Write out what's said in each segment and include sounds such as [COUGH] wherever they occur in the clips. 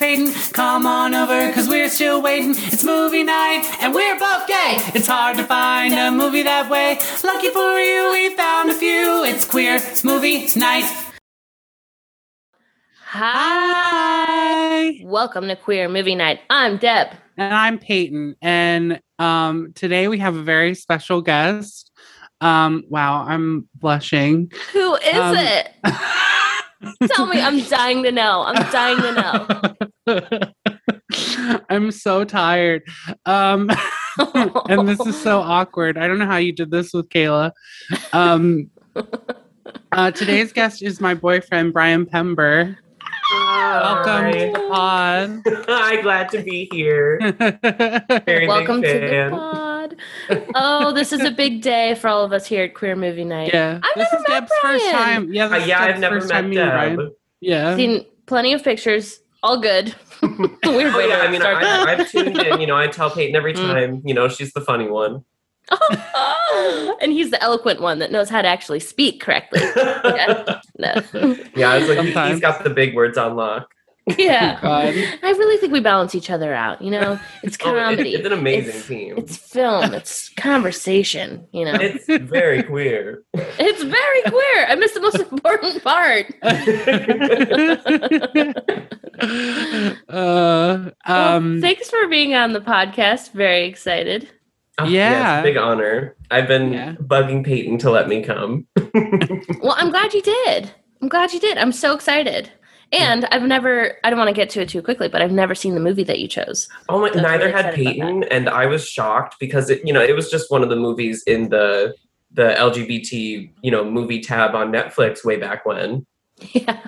Name's Peyton. Come on over, cause we're still waiting. It's movie night and we're both gay. It's hard to find a movie that way. Lucky for you, we found a few. It's queer movie night. Hi. Welcome to Queer Movie Night. I'm Deb. And I'm Peyton. And um, today we have a very special guest. Um, wow, I'm blushing. Who is Um, it? [LAUGHS] Tell me. I'm dying to know. I'm dying to know. [LAUGHS] I'm so tired. Um, [LAUGHS] and this is so awkward. I don't know how you did this with Kayla. Um, [LAUGHS] uh, today's guest is my boyfriend, Brian Pember. Welcome to the pod. I'm glad to be here. Very Welcome to big the fan. Pod. Oh, this is a big day for all of us here at Queer Movie Night. yeah, I've this never is met Deb's first time. Yeah, Uh, this is yeah, Deb's I've never first met time Deb. Brian. Yeah. Seen plenty of pictures. All good. [LAUGHS] Weird Oh way yeah, to I mean, start I, that. I've tuned in. You know, I tell Peyton every Mm. time. You know, she's the funny one. [LAUGHS] and he's the eloquent one that knows how to actually speak correctly. [LAUGHS] Yeah. No. Yeah, I was like, he, Sometimes. has got the big words on lock. Yeah. [LAUGHS] God. I really think we balance each other out. You know, it's [LAUGHS] Oh, it- comedy. it's an amazing It's- team. It's film. It's conversation. You know, It's very queer. [LAUGHS] it's very queer. I missed the most important part. uh, Well, um, thanks for being on the podcast. Very excited. Oh, Yeah. it's a big honor. I've been Yeah. bugging Peyton to let me come. Well, I'm glad you did. I'm glad you did. I'm so excited. And I've never. I don't want to get to it too quickly, but I've never seen the movie that you chose. Oh my! That's neither really had Peyton, and I was shocked because it, you know, it was just one of the movies in the the LGBT, you know, movie tab on Netflix way back when. [LAUGHS] Yeah,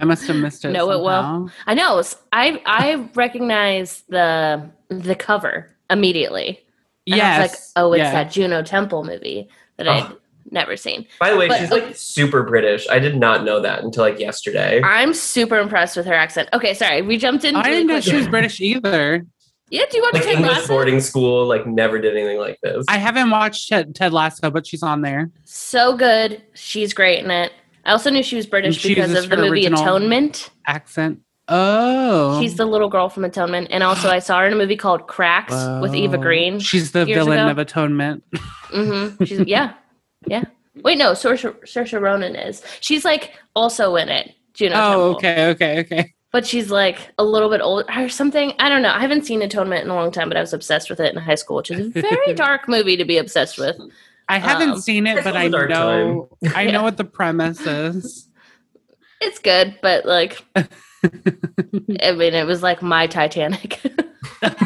I must have missed it. Know it well. I know. I I recognize the the cover immediately. And I was like, oh, it's yeah. that Juno Temple movie that I'd Oh. Never seen. By the way, But- she's like super British. I did not know that until like yesterday. I'm super impressed with her accent. Okay, sorry, we jumped in. I didn't know she was British either. Yeah, do you want Like to take English Lasso? boarding school, like never did anything like this. I haven't watched Ted, Ted Lasso, but she's on there. So good. She's great in it. I also knew she was British she because of the movie Atonement. Accent. Oh. She's the little girl from Atonement, and also I saw her in a movie called Cracks with Eva Green. She's the villain ago. of Atonement. Mm hmm She's yeah, [LAUGHS] yeah. Wait, no, Saoirse, Saoirse Ronan is. She's like also in it. Juno. oh, Temple. okay, okay, okay. But she's like a little bit old or something. I don't know. I haven't seen Atonement in a long time, but I was obsessed with it in high school, which is a very [LAUGHS] dark movie to be obsessed with. I haven't Um, seen it, but I dark know I Yeah. know what the premise is. It's good, but like, [LAUGHS] I mean, it was like my Titanic. [LAUGHS]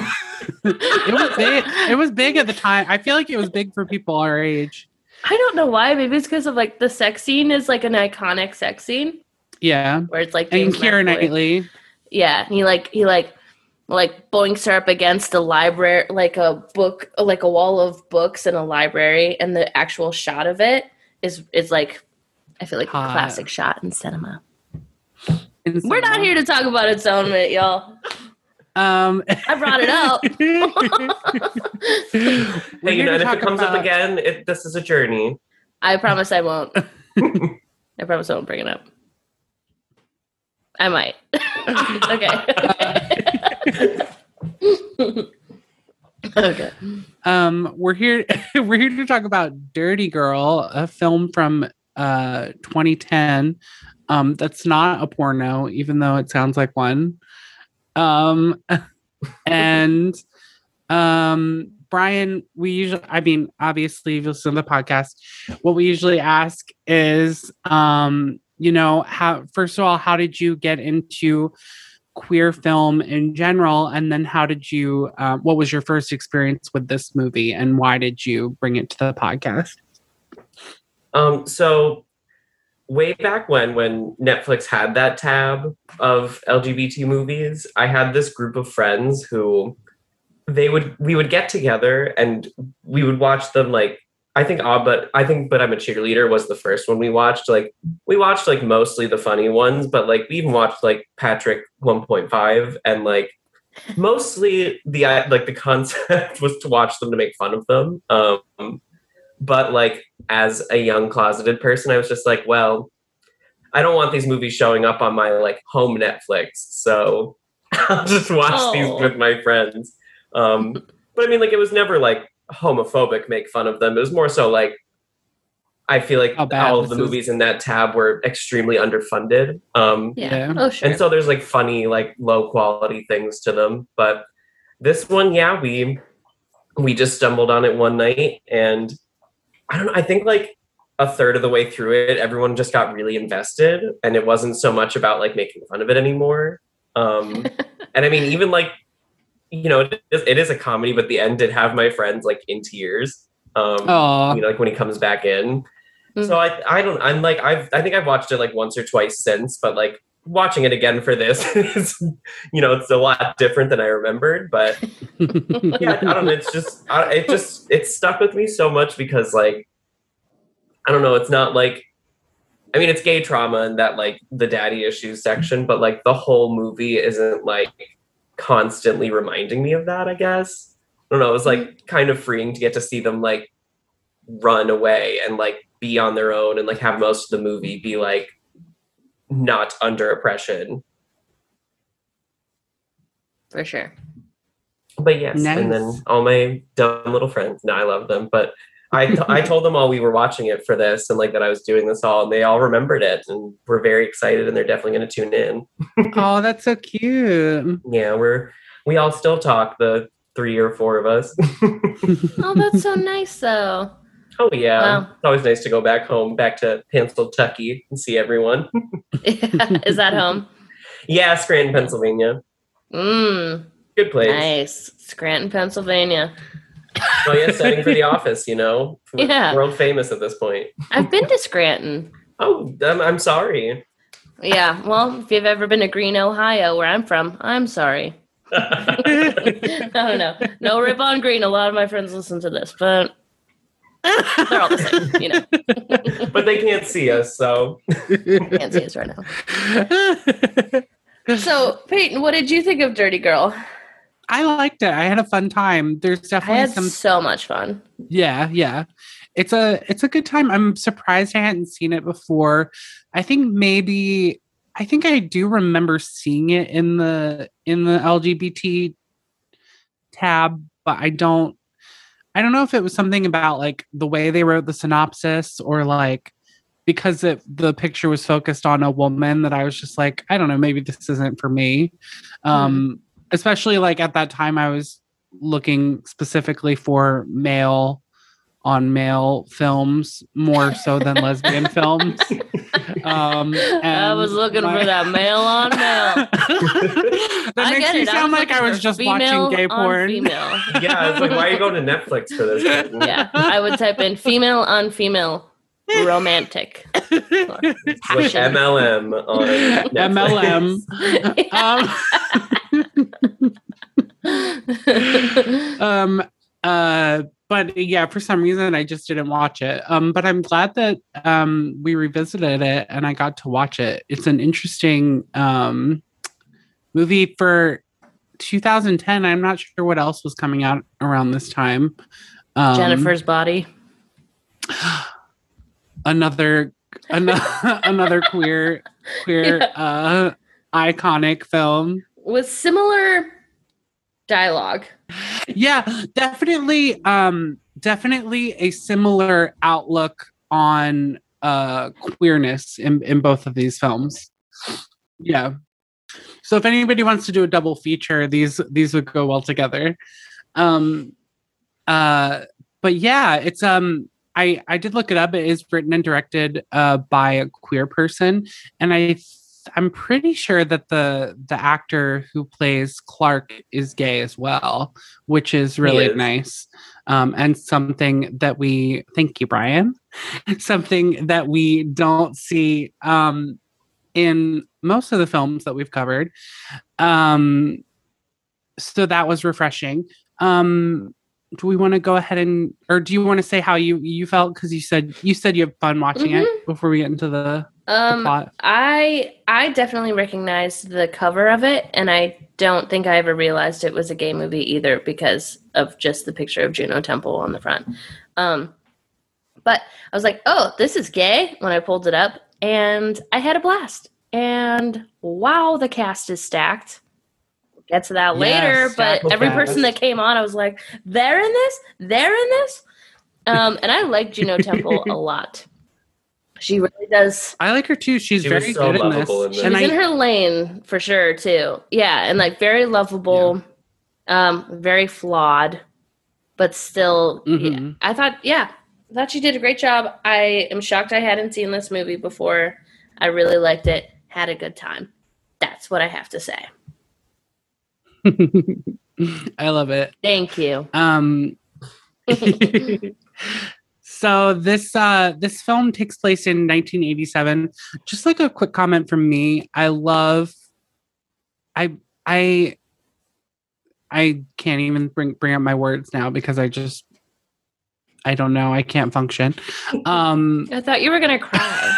It was big. It was big at the time. I feel like it was big for people our age. I don't know why. Maybe it's because of like the sex scene is like an iconic sex scene Yeah. where it's like And James Keira McAvoy. Knightley. Yeah, he like he like like boinks her up against a library, like a book, like a wall of books in a library, and the actual shot of it is is like I feel like Hot. a classic shot in cinema. in We're not here to talk about atonement, y'all. Um, I brought it up. [LAUGHS] Hey, you know, and if it comes up again, it, this is a journey. I promise I won't. [LAUGHS] I promise I won't bring it up. I might. [LAUGHS] okay. okay. um, we're here. We're here to talk about Dirty Girl, a film from uh 2010. Um, that's not a porno, even though it sounds like one. Um, and um, Brian, we usually, I mean, obviously, if you listen to the podcast, what we usually ask is, um, you know, how, first of all, how did you get into queer film in general? And then how did you, uh, what was your first experience with this movie and why did you bring it to the podcast? Um, so way back when, when Netflix had that tab of LGBT movies, I had this group of friends who they would we would get together and we would watch them like I think ah but I think but I'm a cheerleader was the first one we watched. Like we watched like mostly the funny ones but like we even watched like Patrick 1.5 and like mostly the like the concept [LAUGHS] was to watch them to make fun of them. Um but like as a young closeted person I was just like well I don't want these movies showing up on my like home Netflix so [LAUGHS] I'll just watch Oh. these with my friends um but I mean like it was never like homophobic make fun of them it was more so like I feel like all of the is. movies in that tab were extremely underfunded um Yeah. Yeah. Oh, sure. and so there's like funny like low quality things to them but this one yeah we we just stumbled on it one night and i don't know i think like a third of the way through it everyone just got really invested and it wasn't so much about like making fun of it anymore. Um [LAUGHS] and i mean even like you know it is, it is a comedy but the end did have my friends like in tears um Oh, you know like when he comes back in. So I I don't I'm like I've I think I've watched it like once or twice since, but like watching it again for this [LAUGHS] is you know it's a lot different than I remembered. But [LAUGHS] yeah, I don't know. It's just I, it just it stuck with me so much because like I don't know. It's not like I mean it's gay trauma and that like the daddy issues section, but like the whole movie isn't like constantly reminding me of that. I guess I don't know. It was like mm-hmm. kind of freeing to get to see them like run away and like be on their own and like have most of the movie be like not under oppression. For sure. But yes, and then all my dumb little friends. No, I love them, but I I told them all we were watching it for this and like that I was doing this all, and they all remembered it and were very excited, and they're definitely going to tune in. [LAUGHS] oh, that's so cute. Yeah, we're we all still talk the three or four of us. [LAUGHS] Oh, that's so nice, though. Oh yeah, Wow. it's always nice to go back home, back to Pennsylvania and see everyone. [LAUGHS] Is that home? yeah, Scranton, Pennsylvania, Mm, good place. nice. Scranton, Pennsylvania. Oh yeah, [LAUGHS] setting for the office. You know, Yeah. world famous at this point. I've been to Scranton. Oh, I'm, I'm sorry. Yeah, well, if you've ever been to Green, Ohio, where I'm from, I'm sorry. [LAUGHS] I don't know. No rip on Green. A lot of my friends listen to this, but they're all the same, you know. [LAUGHS] but they can't see us, so Can't see us right now. So, Peyton, what did you think of Dirty Girl? I liked it. I had a fun time. There's I definitely had some so much fun. Yeah, yeah. It's a it's a good time. I'm surprised I hadn't seen it before. I think maybe I think I do remember seeing it in the in the LGBT tab, but I don't I don't know if it was something about like the way they wrote the synopsis or like because it, the picture was focused on a woman that I was just like, I don't know, maybe this isn't for me. Um, especially like at that time I was looking specifically for male on male films more so than lesbian [LAUGHS] films. Um, I was looking my- for that male on male. [LAUGHS] that I makes get me it. sound was like I was just watching gay porn. Female. [LAUGHS] yeah, it's like why are you going to Netflix for this? Yeah, I would type in female on female romantic. With MLM on Netflix. MLM. um uh but yeah for some reason i just didn't watch it. Um but i'm glad that um we revisited it and i got to watch it. It's an interesting um movie for 2010 i'm not sure what else was coming out around this time. Um Jennifer's body. another another [LAUGHS] another queer queer [LAUGHS] uh iconic film. With similar dialogue. Yeah definitely um definitely a similar outlook on uh queerness in in both of these films. Yeah. So if anybody wants to do a double feature these these would go well together. Um uh but yeah it's um i i did look it up. It is written and directed uh by a queer person and i i'm pretty sure that the the actor who plays clark is gay as well which is really is. nice um and something that we thank you brian [LAUGHS] something that we don't see um in most of the films that we've covered um so that was refreshing Um, do we want to go ahead and, or do you want to say how you you felt? Because you said you said you had fun watching it before we get into the Um. I I definitely recognized the cover of it, and I don't think I ever realized it was a gay movie either because of just the picture of Juno Temple on the front. Um, but I was like, "Oh, this is gay" when I pulled it up, and I had a blast. And wow, the cast is stacked. We'll get to that later, but every cast. person that came on, I was like, "They're in this. They're in this." Um, and I like Juno Temple a lot. She really does I like her too. She's She very so good in this. lovable in this. And She's in I, her lane for sure too. Yeah, and like very lovable, um, very flawed, but still. Yeah, Mhm. I thought, yeah, I thought she did a great job. I am shocked I hadn't seen this movie before. I really liked it. Had a good time. That's what I have to say. [LAUGHS] I love it. Thank you. Um, [LAUGHS] [LAUGHS] so this uh, this film takes place in 1987. Just like a quick comment from me, I love. I I I can't even bring bring up my words now because I just I don't know. I can't function. [LAUGHS] Um, I thought you were gonna cry.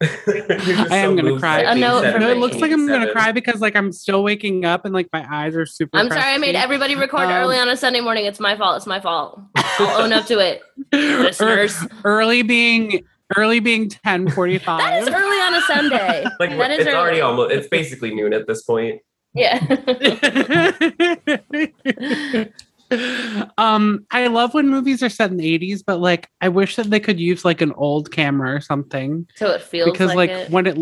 [LAUGHS] I am gonna cry. A note from no, it looks like I'm gonna cry because like I'm still waking up and like my eyes are super. I'm sorry I made everybody record Um, early on a Sunday morning. It's my fault. It's my fault. I'll own up to it. [LAUGHS] Listeners. early being early being 10:45. That is early on a Sunday. [LAUGHS] Like that is it's already almost. It's basically noon at this point. Yeah. Um I love when movies are set in the 80s but like I wish that they could use like an old camera or something so it feels because like, like, it. when it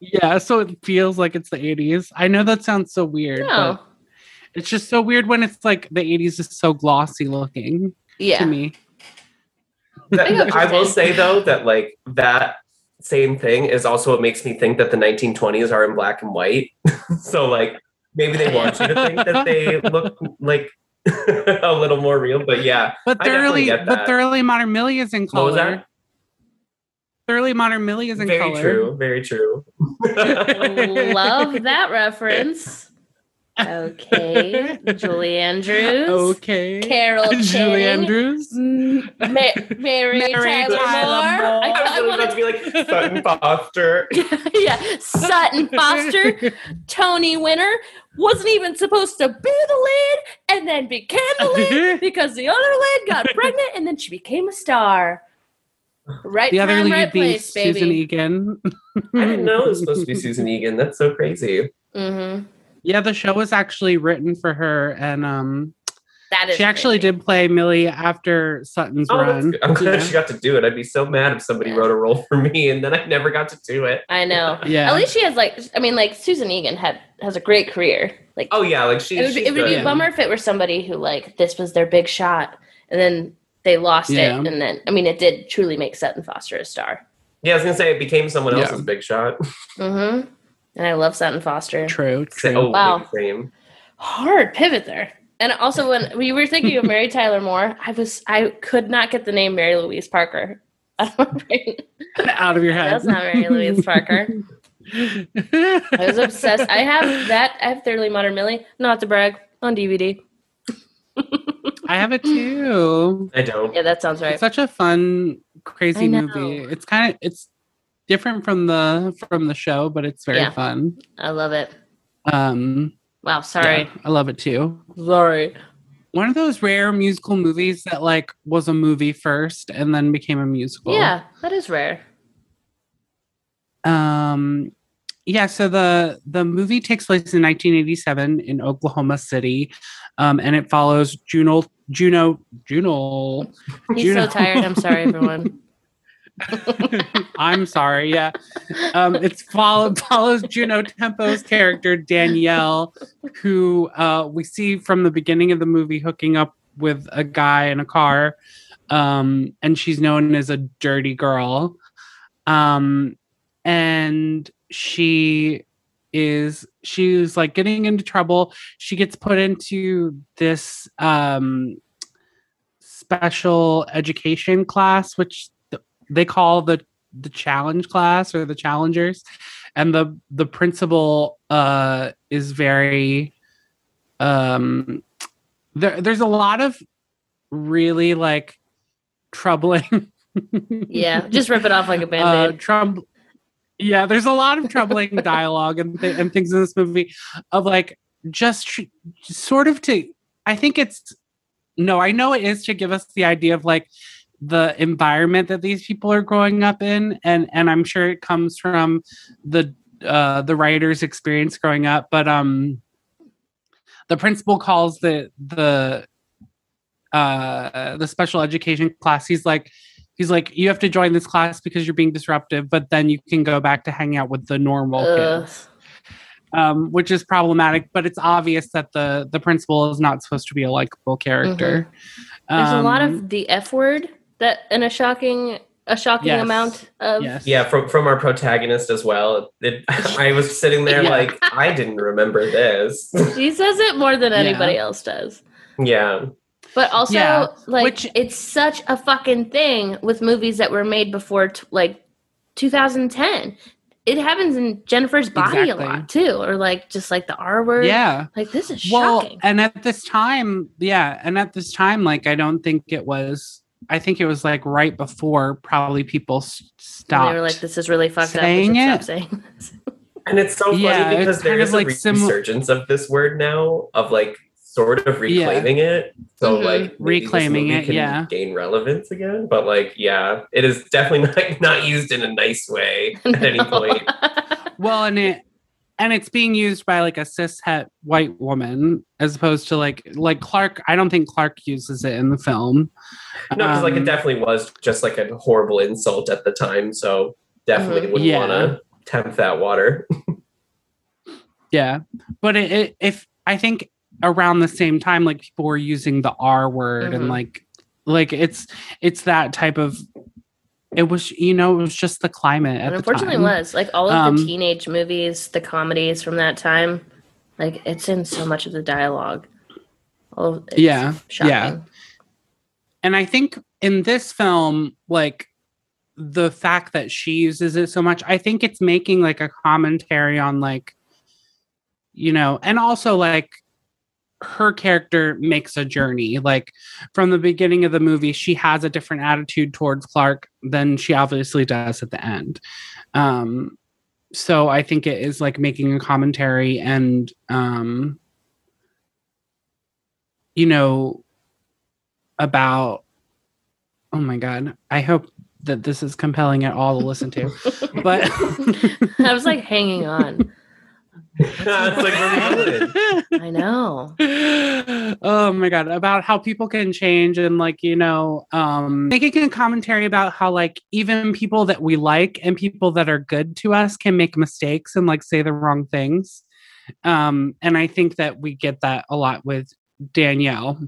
yeah so it feels like it's the 80s. I know that sounds so weird no. but it's just so weird when it's like the 80s is so glossy looking yeah. to Yeah. me. That- I know what I you're will say though that like that same thing is also what makes me think that the 1920s are in black and white. [LAUGHS] so like maybe they want you to think that they look like [LAUGHS] a little more real. But yeah, But thoroughly but thoroughly modern Millie is in What color. was that? Thoroughly modern Millie is in very color. true. Very true. [LAUGHS] Love that reference. [LAUGHS] Okay. Julie Andrews. Okay. Carol [LAUGHS] Julie Channing. Andrews. M- Ma- Mary, Mary Tyler, Tyler Moore. Moore. I, I I was wanted about to be like [LAUGHS] Sutton Foster. [LAUGHS] yeah, Sutton Foster, Tony Winner wasn't even supposed to be the lead, and then became the lead because the other lead got pregnant, and then she became a star. Right the other lead right being place, baby. Susan Egan. I didn't know it was supposed to be Susan Egan. That's so crazy. hmm Yeah, the show was actually written for her, and um, That is she actually crazy. did play Millie after Sutton's Oh, run. I'm glad Yeah. she got to do it. I'd be so mad if somebody Yeah. wrote a role for me and then I never got to do it. I know. [LAUGHS] Yeah. At least she has like, I mean, like Susan Egan had has a great career. Like, Oh yeah, like she. it would, be, she's it would be a bummer if it were somebody who like this was their big shot, and then they lost Yeah. it, and then I mean, it did truly make Sutton Foster a star. Yeah, I was gonna say it became someone Yeah. else's big shot. [LAUGHS] hmm And I love Sutton Foster. True, true. Oh, Wow. same. Hard pivot there. And also, when we were thinking of Mary Tyler Moore, I was I could not get the name Mary Louise Parker. I don't know. Out of your head. That's not Mary Louise Parker. I was obsessed. I have that. I have Thoroughly Modern Millie. Not to brag on DVD. I have it too. I don't. Yeah, that sounds right. It's such a fun, crazy movie. It's kind of it's different from the from the show, but it's very Yeah. fun. I love it. Um, Wow. Sorry. yeah, I love it too. Sorry. One of those rare musical movies that like was a movie first and then became a musical. Yeah, that is rare. Um, yeah. So the the movie takes place in 1987 in Oklahoma City, um, and it follows Juno Juno Juno. He's Juno. so tired. I'm sorry, everyone. [LAUGHS] [LAUGHS] I'm sorry. Yeah. Um, it's follow, follows Juno Temple's character Danielle, who uh, we see from the beginning of the movie hooking up with a guy in a car, um, and she's known as a dirty girl, um, and she is she's like getting into trouble. She gets put into this um, special education class, which they call the the challenge class or the challengers and the the principal uh is very um there, there's a lot of really like troubling Yeah, just rip it off like a [LAUGHS] uh, band-aid. troub- yeah there's a lot of troubling [LAUGHS] dialogue and, th- and things in this movie of like just tr- sort of to i think it's no i know it is to give us the idea of like the environment that these people are growing up in and and i'm sure it comes from the uh the writer's experience growing up but um the principal calls the the uh the special education class he's like he's like you have to join this class because you're being disruptive but then you can go back to hang out with the normal Ugh. kids um which is problematic but it's obvious that the the principal is not supposed to be a likable character Mm-hmm. There's a lot Um, of the F word that in a shocking a shocking Yes. amount of yes Yeah, from from our protagonist as well. It, [LAUGHS] I was sitting there Yeah. like I didn't remember this. [LAUGHS] she says it more than Yeah. anybody else does. yeah, But also, Yeah, like, which- it's such a fucking thing with movies that were made before, t- like, 2010. It happens in Jennifer's body Exactly. a lot too, or like just like the R word. yeah like this is well shocking. and at this time yeah and at this time like i don't think it was i think it was like right before probably people s- And stopped they were like, "This is really fucked up. Saying should it. saying this." and it's so funny Yeah, because there is kind is of a like re- resurgence of this word now of like sort of Yeah. reclaiming it. So Mhm. like maybe this Reclaiming movie it, can yeah. gain relevance again. But like, yeah, it is definitely [LAUGHS] not not used in a nice way [LAUGHS] at any point. well and it and it's being used by like a cis het white woman as opposed to like like clark i don't think clark uses it in the film No, because like it Um, definitely was just like a horrible insult at the time. So definitely Mhm. wouldn't Yeah. want to tempt that water. [LAUGHS] yeah but it, it if i think around the same time like people were using the r word and Mhm. like like it's it's that type of it was you know it was just the climate at the unfortunately, it was like all of Um, the teenage movies, the comedies from that time. Like it's in so much of the dialogue. All of, Yeah, shocking. yeah. and i think in this film like the fact that she uses it so much i think it's making like a commentary on like you know and also like her character makes a journey like from the beginning of the movie she has a different attitude towards clark than she obviously does at the end um so i think it is like making a commentary and um you know about oh my god i hope that this is compelling at all to listen to but [LAUGHS] I was like hanging on. It's like we going? I know. oh my god about how people can change and like you know um making a commentary about how like even people that we like and people that are good to us can make mistakes and like say the wrong things um and i think that we get that a lot with danielle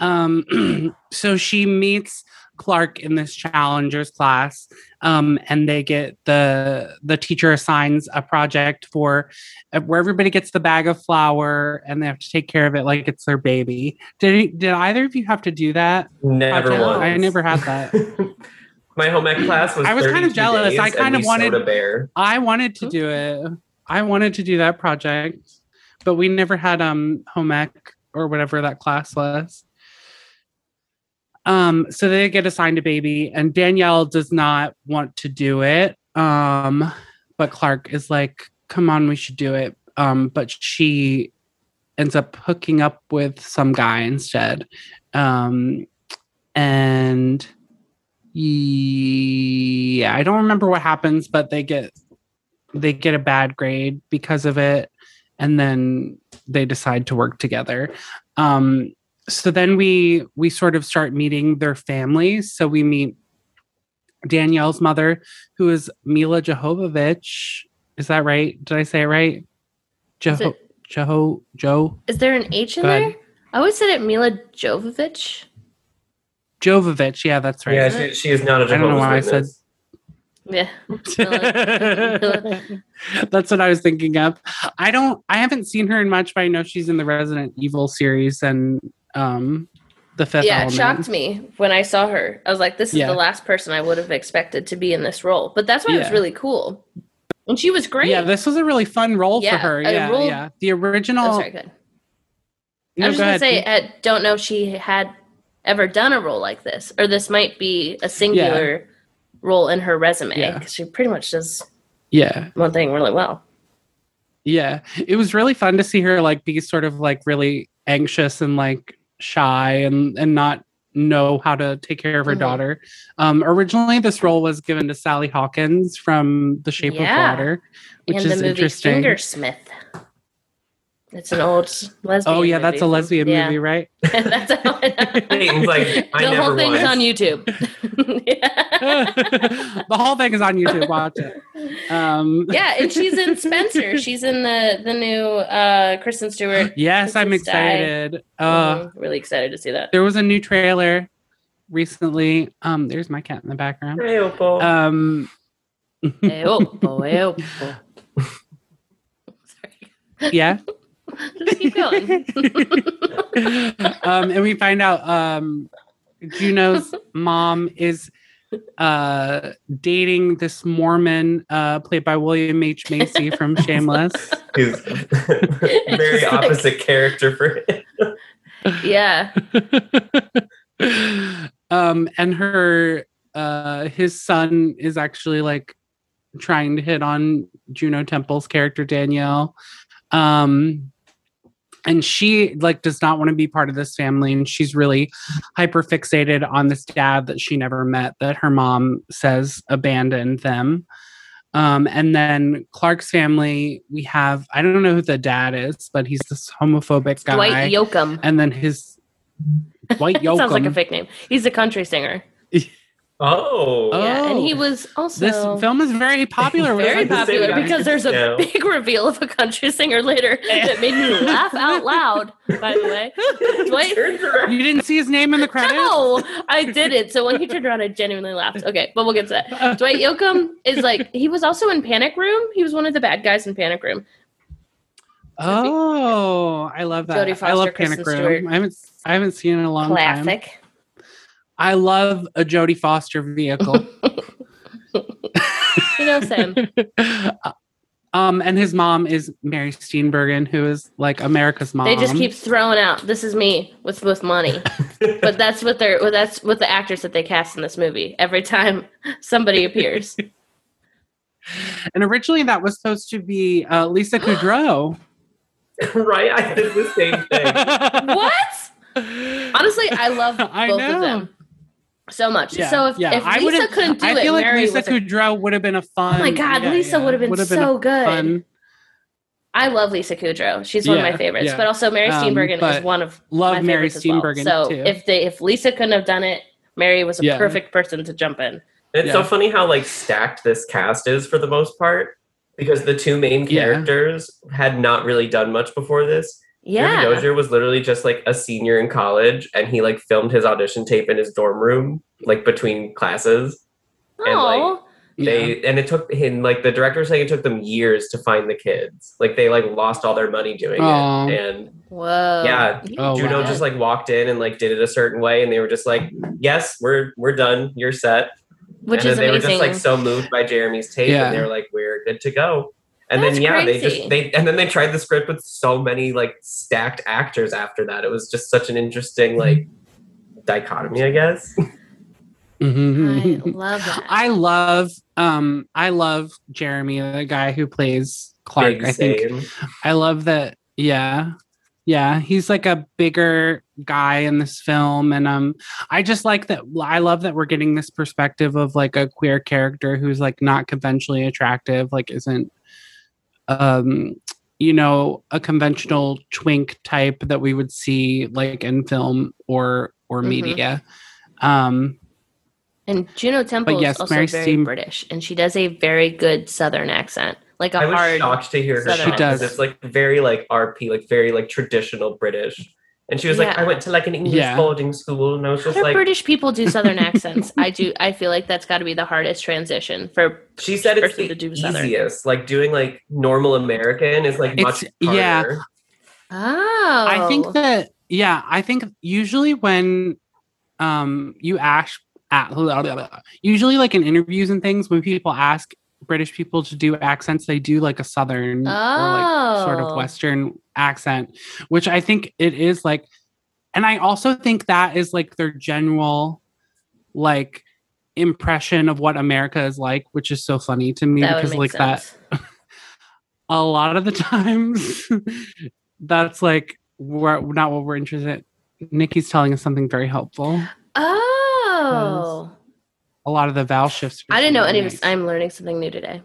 um [CLEARS THROAT] so she meets clark in this challengers class um and they get the the teacher assigns a project for uh, where everybody gets the bag of flour and they have to take care of it like it's their baby. Did did either of you have to do that? Never. I never had that. [LAUGHS] My home ec class was. I was kind of jealous. I kind of wanted- sewed a bear. I wanted to do it. I wanted to do that project, but we never had um home ec or whatever that class was. Um, so they get assigned a baby, and Danielle does not want to do it. Um, but Clark is like, "Come on, we should do it." Um, but she ends up hooking up with some guy instead. Um, and yeah, I don't remember what happens, but they get they get a bad grade because of it, and then they decide to work together. Um, so then we we sort of start meeting their families. So we meet Danielle's mother, who is Milla Jovovich. Is that right? Did I say it right? Is, Jeho- it, Jeho Joe is there an H in there? I always said it Milla Jovovich. Jovovich. Yeah, that's right. Yeah, she, she is not a I don't know Jehovah's why I said- Yeah. [LAUGHS] That's what I was thinking of. I don't I haven't seen her in much, but I know she's in the Resident Evil series and um the fifth yeah, it shocked me when I saw her. I was like, this is Yeah. the last person I would have expected to be in this role. But that's why it was really cool. And she was great. Yeah, this was a really fun role Yeah, for her. Yeah, role- yeah. The Oh, original sorry, good. No, I was go just gonna ahead. say, I don't know if she had ever done a role like this, or this might be a singular role in her resume Yeah. because she pretty much does yeah. one thing really well. Yeah. It was really fun to see her like be sort of like really anxious and like shy and and not know how to take care of her Mhm. daughter. Um originally this role was given to Sally Hawkins from The Shape Yeah. of Water, which and is the movie interesting. Fingersmith. It's an old lesbian. Oh yeah, that's a lesbian Yeah. movie, right? [LAUGHS] that's how Peyton's [LAUGHS] like, I the never whole thing's was. on YouTube. [LAUGHS] the whole thing is on YouTube. Watch it. Um, yeah, and she's in Spencer. She's in the the new uh Kristen Stewart. [GASPS] yes, I'm excited. Uh, Mhm, really excited to see that. there was a new trailer recently. Um, there's my cat in the background. Hey, Opal. Um, Hey, oh, oh, hey, oh, oh. Sorry. yeah. [LAUGHS] Just keep going. [LAUGHS] um, and we find out um, Juno's [LAUGHS] mom is uh, dating this Mormon uh, played by William H. Macy from Shameless. He's very like- opposite character for him. yeah. um, and her uh, his son is actually like trying to hit on Juno Temple's character Danielle. Um, and she like does not want to be part of this family and she's really hyper fixated on this dad that she never met that her mom says abandoned them um, and then clark's family we have i don't know who the dad is but he's this homophobic guy Dwight Yoakam. and then his Dwight Yoakam. [LAUGHS] Sounds like a fake name. He's a country singer. [LAUGHS] Oh. Yeah, and he Oh. was also this film is very [LAUGHS] popular. very popular because there's a Yeah. [LAUGHS] big reveal of a country singer later that made me laugh out [LAUGHS] loud. By the way, Dwight. You didn't see his name in the credits? No, I didn't. So when he turned around, I genuinely laughed. Okay, but we'll get to that. Dwight Yoakam is like he was also in Panic Room. He was one of the bad guys in Panic Room. Oh, I love that. Jodie I Foster, love Panic Room. Stewart. I haven't I haven't seen it in a long time. Classic. I love a Jodie Foster vehicle. [LAUGHS] You know, Sam. [LAUGHS] um, and his mom is Mary Steenburgen, who is like America's mom. They just keep throwing out, "This is me with with money," [LAUGHS] but that's what they're. Well, that's what the actors that they cast in this movie. Every time somebody appears, And originally that was supposed to be uh, Lisa [GASPS] Kudrow. right? I did the same thing. what? Honestly, I love both I of them so much. Yeah, so if, yeah. if I Lisa would've- couldn't do it, I it, feel like Mary Lisa was Kudrow would have been a fun. Oh my God, yeah, Lisa yeah. would have been Would've so a good. fun- I love Lisa Kudrow. She's one of my favorites. yeah. But also Mary Um, Steenburgen but is one of love my Mary favorites as well. So too. if they if Lisa couldn't have done it, Mary was a Yeah. perfect person to jump in. It's Yeah. so funny how like stacked this cast is for the most part because the two main Yeah. characters had not really done much before this. Yeah. Jeremy Dozier was literally just like a senior in college and he like filmed his audition tape in his dorm room like between classes. and, like, Oh, They and it took him like the director saying it took them years to find the kids. Like they like lost all their money doing Aw. it. And whoa. Yeah. Oh, Juno wow. just like walked in and like did it a certain way and they were just like, Yes, we're we're done. You're set. which and is then they amazing. were just like so moved by Jeremy's tape, Yeah. and they were like, "We're good to go." And That's then yeah, they just they and then they tried the script with so many like stacked actors after that. It was just such an interesting like dichotomy, I guess. [LAUGHS] Mhm. I love that. I love um I love Jeremy, the guy who plays Clark. Big I think same. I love that. Yeah. Yeah, he's like a bigger guy in this film and um I just like that I love that we're getting this perspective of like a queer character who's like not conventionally attractive, like isn't um you know, a conventional twink type that we would see like in film or or Mhm. media. Um and Juno Temple yes, is also Mary very Steen- British, and she does a very good Southern accent, like a I was hard. shocked to hear her. Southern talk, 'cause does. It's like very like RP, like very like traditional British. And she was like, "I went to like an English Yeah. boarding school," and I was just do like, British people do [LAUGHS] Southern accents? I do. I feel like that's got to be the hardest transition for. She said it's person the to do Southern. easiest. Like doing like normal American is like much It's- yeah. harder. Oh, I think that yeah, I think usually when um you ask at, usually like in interviews and things when people ask British people to do accents, they do like a southern or like sort of Oh. western accent, which I think it is like, and I also think that is like their general like impression of what America is like, which is so funny to me That because like that [LAUGHS] a lot of the times [LAUGHS] that's like we're not what we're interested in. Nikki's telling us something very helpful. Oh. A lot of the vowel shifts. I didn't know any of nice. I'm learning something new today.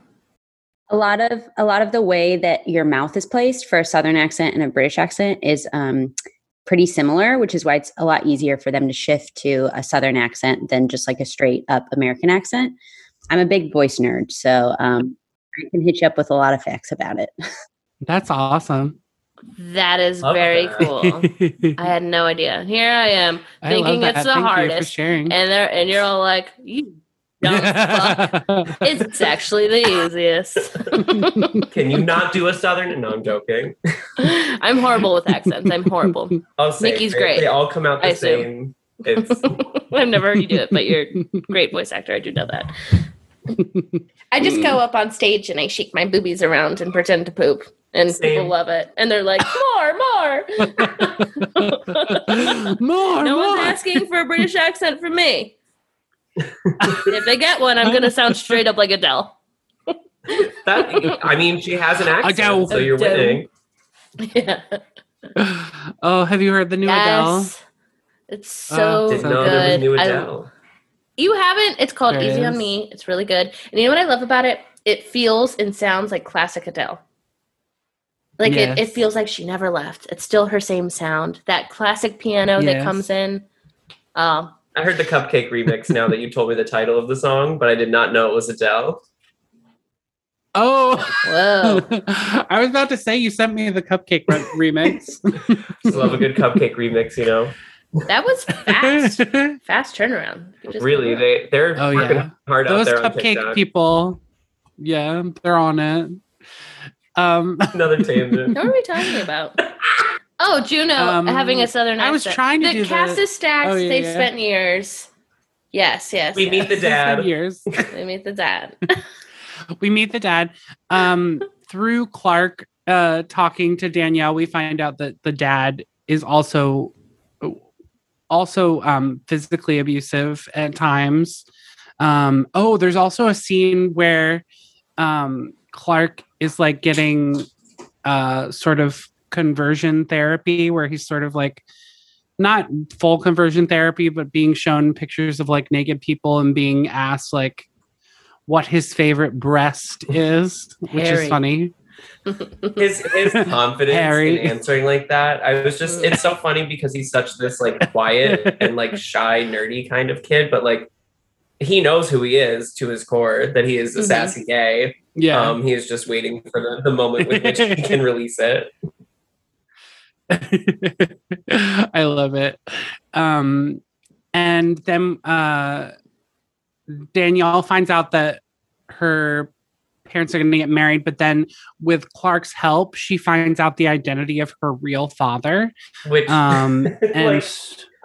A lot of a lot of the way that your mouth is placed for a southern accent and a British accent is um, pretty similar, which is why it's a lot easier for them to shift to a southern accent than just like a straight up American accent. I'm a big voice nerd, so um, I can hit you up with a lot of facts about it. [LAUGHS] That's awesome. That is Love very that. cool. [LAUGHS] I had no idea. Here I am thinking that. it's the Thank you for hardest, sharing. and there and you're all like, you dumb fuck. [LAUGHS] It's actually the easiest. [LAUGHS] Can you not do a southern? No, I'm joking. I'm horrible with accents. I'm horrible. I'll say Nikki's they, great. They all come out the I assume. same. It's I've never heard you do it, but you're a great voice actor. I do know that. I just go up on stage and I shake my boobies around and pretend to poop, and people love it. And they're like, "More, more." [LAUGHS] [LAUGHS] more, no more. one's asking for a British accent from me. [LAUGHS] if they get one, I'm gonna sound straight up like Adele. that. I mean, she has an accent, Adele. so you're Adele. winning. Yeah. Oh, have you heard the new Adele? Yes. It's oh, so Oh, Didn't so know there was good. new I- Adele. you haven't? It's called There Easy on. Me. It's really good. And you know what I love about it? It feels and sounds like classic Adele. Like it, it feels like she never left. It's still her same sound. That classic piano that comes in. Um, I heard the Cupcake remix now that you told me the title of the song, but I did not know it was Adele. Oh, [LAUGHS] whoa. I was about to say you sent me the cupcake re- remix. Just [LAUGHS] love a good Cupcake remix, you know. that was fast. [LAUGHS] fast turnaround. Really, they they're Oh, working yeah. hard out Those there on cupcake TikTok. people, yeah, they're on it. Um, Another [LAUGHS] tangent. What are we talking about? Oh, Juno Um, having a southern accent. I was trying to the do cast the- is stacked. Oh, yeah, They've yeah. spent years. Yes, yes. We meet the yes. it's been dad. years. [LAUGHS] We meet the dad. [LAUGHS] we meet the dad um through clark uh talking to danielle we find out that the dad is also also um physically abusive at times um oh there's also a scene where um clark is like getting uh sort of conversion therapy where he's sort of like not full conversion therapy but being shown pictures of like naked people and being asked like what his favorite breast [LAUGHS] is, which Harry. is funny. [LAUGHS] his his [LAUGHS] confidence Harry. in answering like that i was just it's so funny because he's such this like quiet and like shy nerdy kind of kid but like he knows who he is to his core that he is a Mhm. sassy gay Yeah. um he is just waiting for the, the moment with which he can [LAUGHS] release it [LAUGHS] I love it. Um, and then uh, Danielle finds out that her parents are going to get married, but then with Clark's help, she finds out the identity of her real father. which Um, [LAUGHS] and like,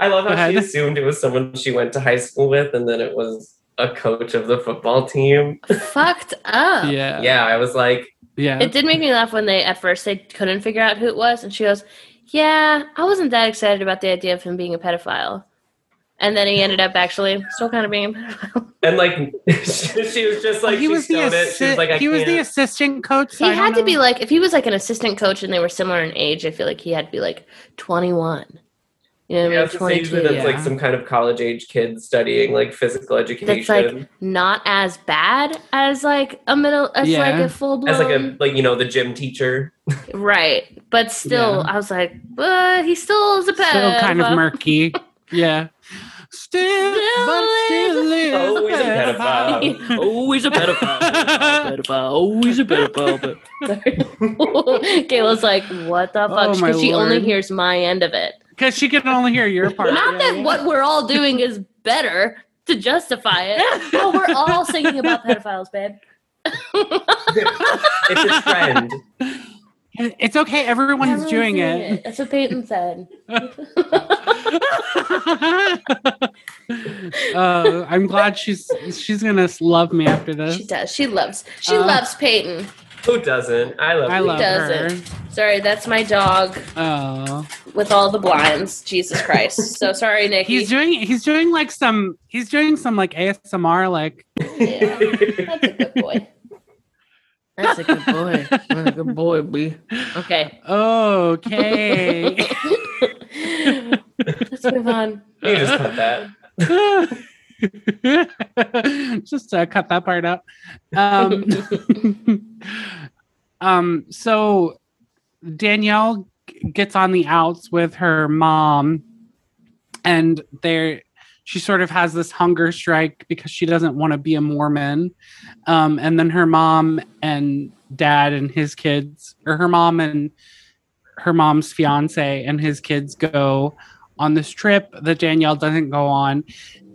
i love how she assumed it was someone she went to high school with and then it was a coach of the football team Fucked up. yeah, yeah i was like yeah. It did make me laugh when they at first they couldn't figure out who it was, and she goes, "Yeah, I wasn't that excited about the idea of him being a pedophile." And then he ended up actually still kind of being a pedophile. [LAUGHS] and like [LAUGHS] she was just like he she was the stoned it. She was like I he was the can't. assistant coach. so He I don't had to be like, if he was like an assistant coach and they were similar in age, I feel like he had to be like 21. You know Yeah, I I was mean? gonna say, usually 22. that's like Yeah. some kind of college age kid studying like physical education That's like not as bad as like a middle, as like Yeah. a full blown. as like a like you know the gym teacher. right. But still, Yeah. I was like, but he still is a pedophile. still kind of murky. [LAUGHS] yeah. Still, but still is Always a pedophile. Always a pedophile. pedophile. Always a pedophile. But [LAUGHS] Kayla's like, what the fuck? Oh, my Because she only hears my end of it. Because she can only hear your part. Not Yeah, that yeah. what we're all doing is better to justify it. Oh, we're [LAUGHS] all singing about pedophiles, babe. It's a trend. It's okay. Everyone's Everyone's doing it. That's what Peyton said. [LAUGHS] uh, I'm glad she's she's gonna love me after this. She does. She loves. She Uh, loves Peyton. Who doesn't? I love I Lee. love doesn't? her. Sorry, that's my dog Oh, with all the blinds. Jesus Christ. So sorry, Nikki. he's doing he's doing like some he's doing some like ASMR like yeah, that's a good boy. That's a good boy. That's a good boy, B. Okay. okay. Let's move on. You just cut that. [LAUGHS] just uh, cut that part out. Um, [LAUGHS] [LAUGHS] um, so Danielle gets on the outs with her mom, and there she sort of has this hunger strike because she doesn't want to be a Mormon. Um, and then her mom and dad and his kids, or her mom and her mom's fiance and his kids go on this trip that Danielle doesn't go on.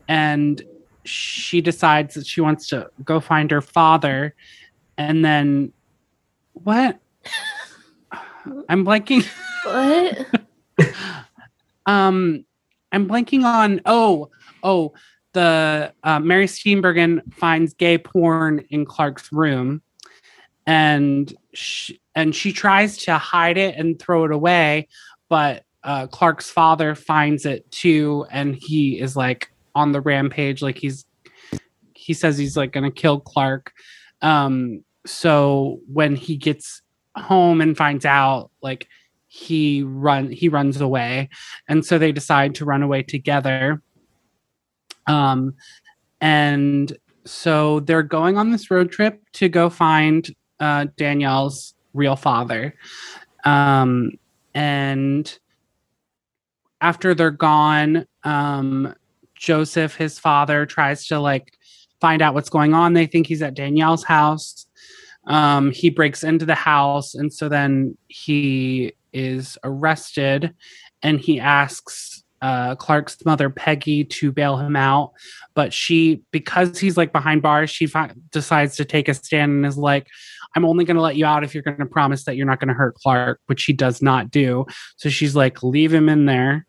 And she decides that she wants to go find her father. And then, what? I'm blanking. What? [LAUGHS] Um, I'm blanking on. Oh, oh, the uh, Mary Steenburgen finds gay porn in Clark's room, and she, and she tries to hide it and throw it away, but uh, Clark's father finds it too, and he is like on the rampage, like he's he says he's like gonna kill Clark. Um, so when he gets home and finds out, like he run he runs away. And so they decide to run away together. Um and so they're going on this road trip to go find uh danielle's real father. Um and after they're gone um joseph his father tries to like find out what's going on they think he's at danielle's house um he breaks into the house and so then he is arrested and he asks uh, Clark's mother, Peggy, to bail him out. But she, because he's like behind bars, she fi- decides to take a stand and is like, I'm only going to let you out if you're going to promise that you're not going to hurt Clark, which he does not do. So she's like, leave him in there.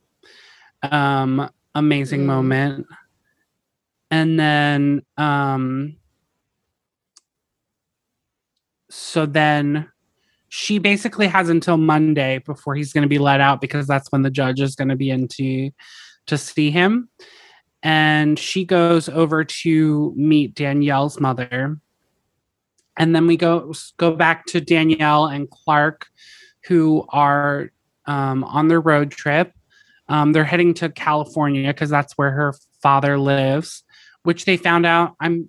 Um, amazing Mm. moment. And then, um, so then she basically has until Monday before he's going to be let out because that's when the judge is going to be in to, to see him. And she goes over to meet Danielle's mother. And then we go go back to Danielle and Clark, who are um, on their road trip. Um, they're heading to California because that's where her father lives, which they found out. I'm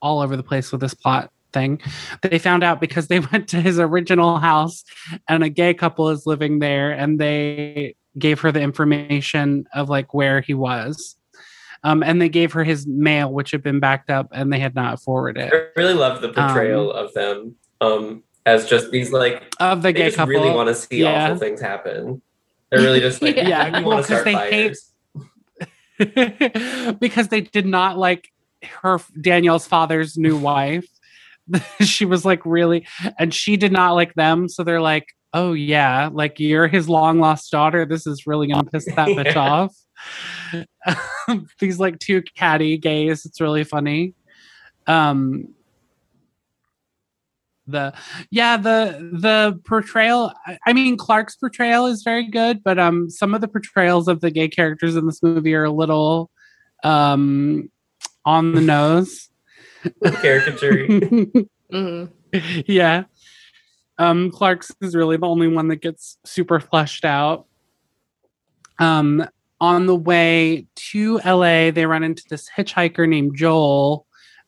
all over the place with this plot thing. They found out because they [LAUGHS] went to his original house and a gay couple is living there and they gave her the information of like where he was. Um, and they gave her his mail, which had been backed up and they had not forwarded I really love the portrayal of them um, as just these like of the they gay just couple. really want to see Yeah. awful things happen. They're really just like [LAUGHS] Yeah. yeah, Well, want to 'cause start they fires. hate- [LAUGHS] because they did not like her Danielle's father's new wife. [LAUGHS] she was like really, and she did not like them. So they're like, "Oh yeah, like you're his long lost daughter. This is really gonna piss that bitch [LAUGHS] Yeah. off." These like two catty gays. It's really funny. Um, the yeah the the portrayal I- i mean clark's portrayal is very good but um some of the portrayals of the gay characters in this movie are a little um on the nose Caricature. [LAUGHS] Mhm. yeah um clark's is really the only one that gets super fleshed out um on the way to la they run into this hitchhiker named joel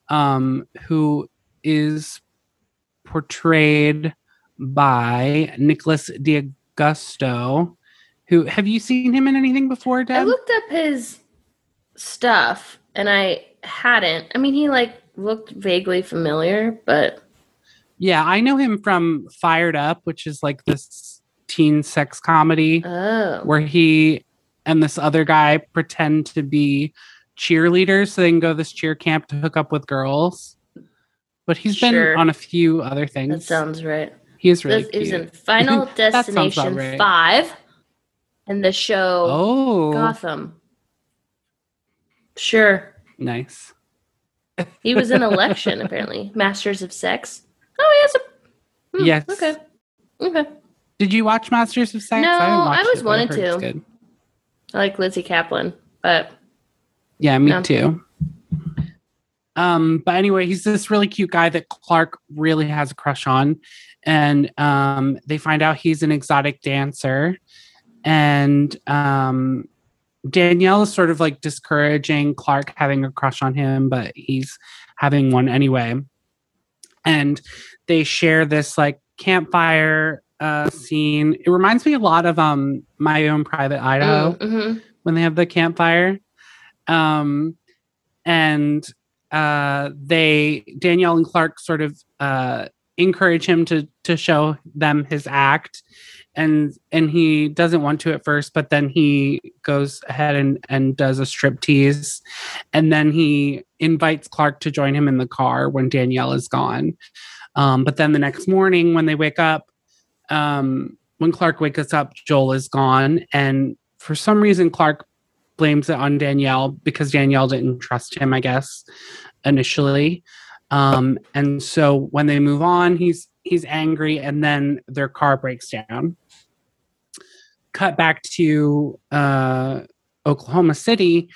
um who is portrayed by nicholas d'agosto who have you seen him in anything before Deb? I looked up his stuff and I hadn't. I mean, he like looked vaguely familiar, but yeah i know him from fired up which is like this teen sex comedy oh, where he and this other guy pretend to be cheerleaders so they can go to this cheer camp to hook up with girls. But he's Sure. been on a few other things. that sounds right. he is really This is in [LAUGHS] Final That sounds about Destination right. Five, and the show Oh, Gotham. Sure, nice. he was in [LAUGHS] Election apparently. Masters of Sex. Oh, he has a Hmm, Yes. Okay. Okay. Did you watch Masters of Sex? No, I watched was it, wanted to. good. I like Lizzy Caplan, but Yeah, me No. too. Um, but anyway, he's this really cute guy that Clark really has a crush on. And um, they find out he's an exotic dancer. And um, Danielle is sort of like discouraging Clark having a crush on him, but he's having one anyway. And they share this like campfire uh, scene. It reminds me a lot of um, My Own Private Idaho Mm, mhm. when they have the campfire. Um, and uh, they Danielle and Clark sort of uh, encourage him to to show them his act, and and he doesn't want to at first, but then he goes ahead and and does a strip tease, and then he invites Clark to join him in the car when Danielle is gone. Um, but then the next morning when they wake up, um, when Clark wakes up, Joel is gone, and for some reason Clark blames it on Danielle because Danielle didn't trust him, I guess, initially. Um, and so when they move on, he's he's angry, and then their car breaks down. Cut back to uh, Oklahoma City,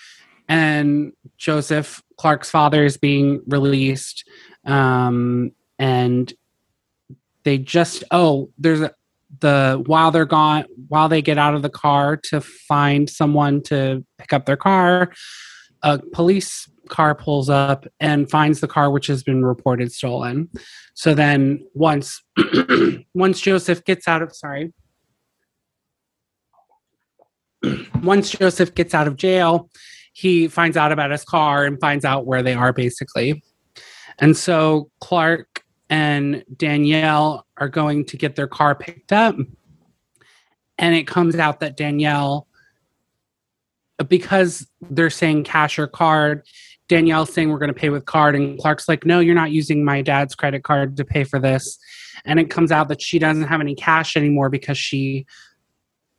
and Joseph Clark's father is being released, um, and they just oh, there's a the while they're gone while they get out of the car to find someone to pick up their car a police car pulls up and finds the car which has been reported stolen. So then once [CLEARS THROAT] once joseph gets out of sorry. [CLEARS THROAT] Once joseph gets out of jail he finds out about his car and finds out where they are basically. And so clark and Danielle are going to get their car picked up. And it comes out that Danielle, because they're saying cash or card, Danielle's saying we're going to pay with card. And Clark's like, no, you're not using my dad's credit card to pay for this. And it comes out that she doesn't have any cash anymore because she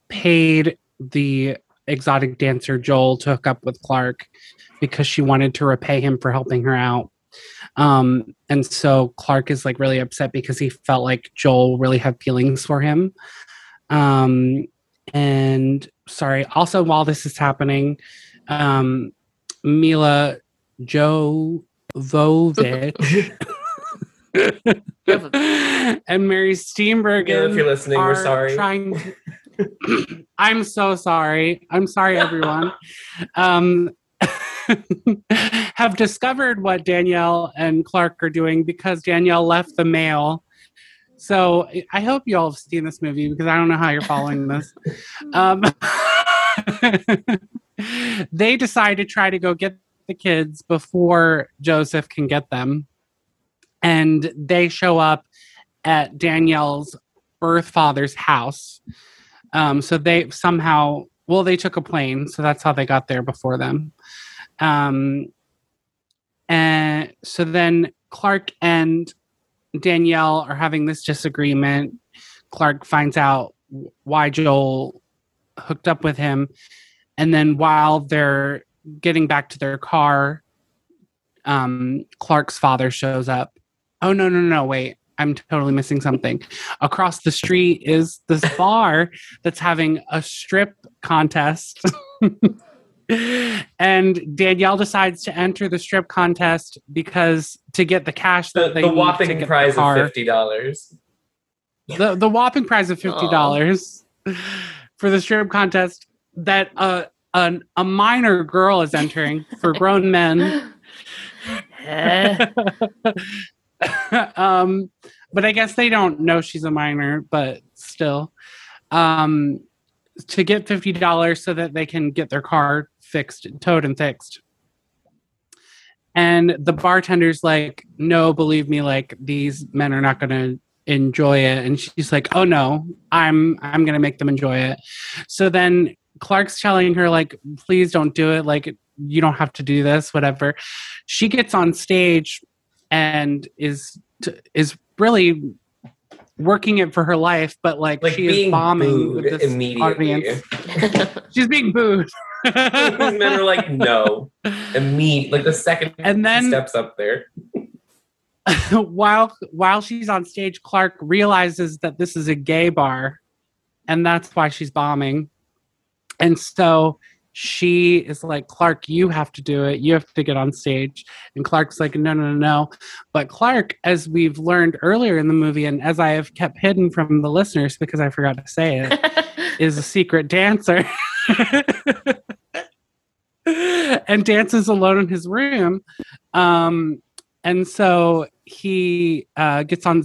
paid the exotic dancer Joel to hook up with Clark because she wanted to repay him for helping her out. Um, and so Clark is like really upset because he felt like Joel really had feelings for him. Um, and sorry, also while this is happening, um, Milla Jovovich [LAUGHS] and Mary Steenburgen Yeah, if you're listening, we're sorry. Trying [LAUGHS] to- [CLEARS THROAT] I'm so sorry. I'm sorry, everyone. [LAUGHS] Um, [LAUGHS] have discovered what Danielle and Clark are doing because Danielle left the mail. So I hope you all have seen this movie because I don't know how you're following this. [LAUGHS] Um, [LAUGHS] they decide to try to go get the kids before Joseph can get them. And they show up at Danielle's birth father's house. Um, so they somehow, well, they took a plane, so that's how they got there before them. Um, and so then Clark and Danielle are having this disagreement. Clark finds out why Joel hooked up with him. And then while they're getting back to their car, um, Clark's father shows up. Oh, no, no, no, wait. I'm totally missing something. Across the street is this [LAUGHS] bar that's having a strip contest. [LAUGHS] and Danielle decides to enter the strip contest because to get the cash that The, they the whopping get the prize of fifty dollars. the the whopping prize of fifty dollars for the strip contest that uh, an, a minor girl is entering for grown men. [LAUGHS] Um, but I guess they don't know she's a minor, but still, um, to get fifty dollars so that they can get their car fixed, towed, and fixed. And the bartender's like, "No, believe me, like these men are not going to enjoy it." And she's like, "Oh no, I'm I'm going to make them enjoy it." So then Clark's telling her like, "Please don't do it. Like you don't have to do this. Whatever." She gets on stage and is t- is really working it for her life, but like, Like she is bombing with this immediately. audience. [LAUGHS] She's being booed. These [LAUGHS] men are like, no. Immediate, like the second And he then- steps up there. [LAUGHS] while while she's on stage, Clark realizes that this is a gay bar, and that's why she's bombing. And so she is like, Clark, you have to do it. You have to get on stage. And Clark's like, no, no, no, no. But Clark, as we've learned earlier in the movie, and as I have kept hidden from the listeners because I forgot to say it, [LAUGHS] is a secret dancer. [LAUGHS] and dances alone in his room. Um, and so he uh, gets on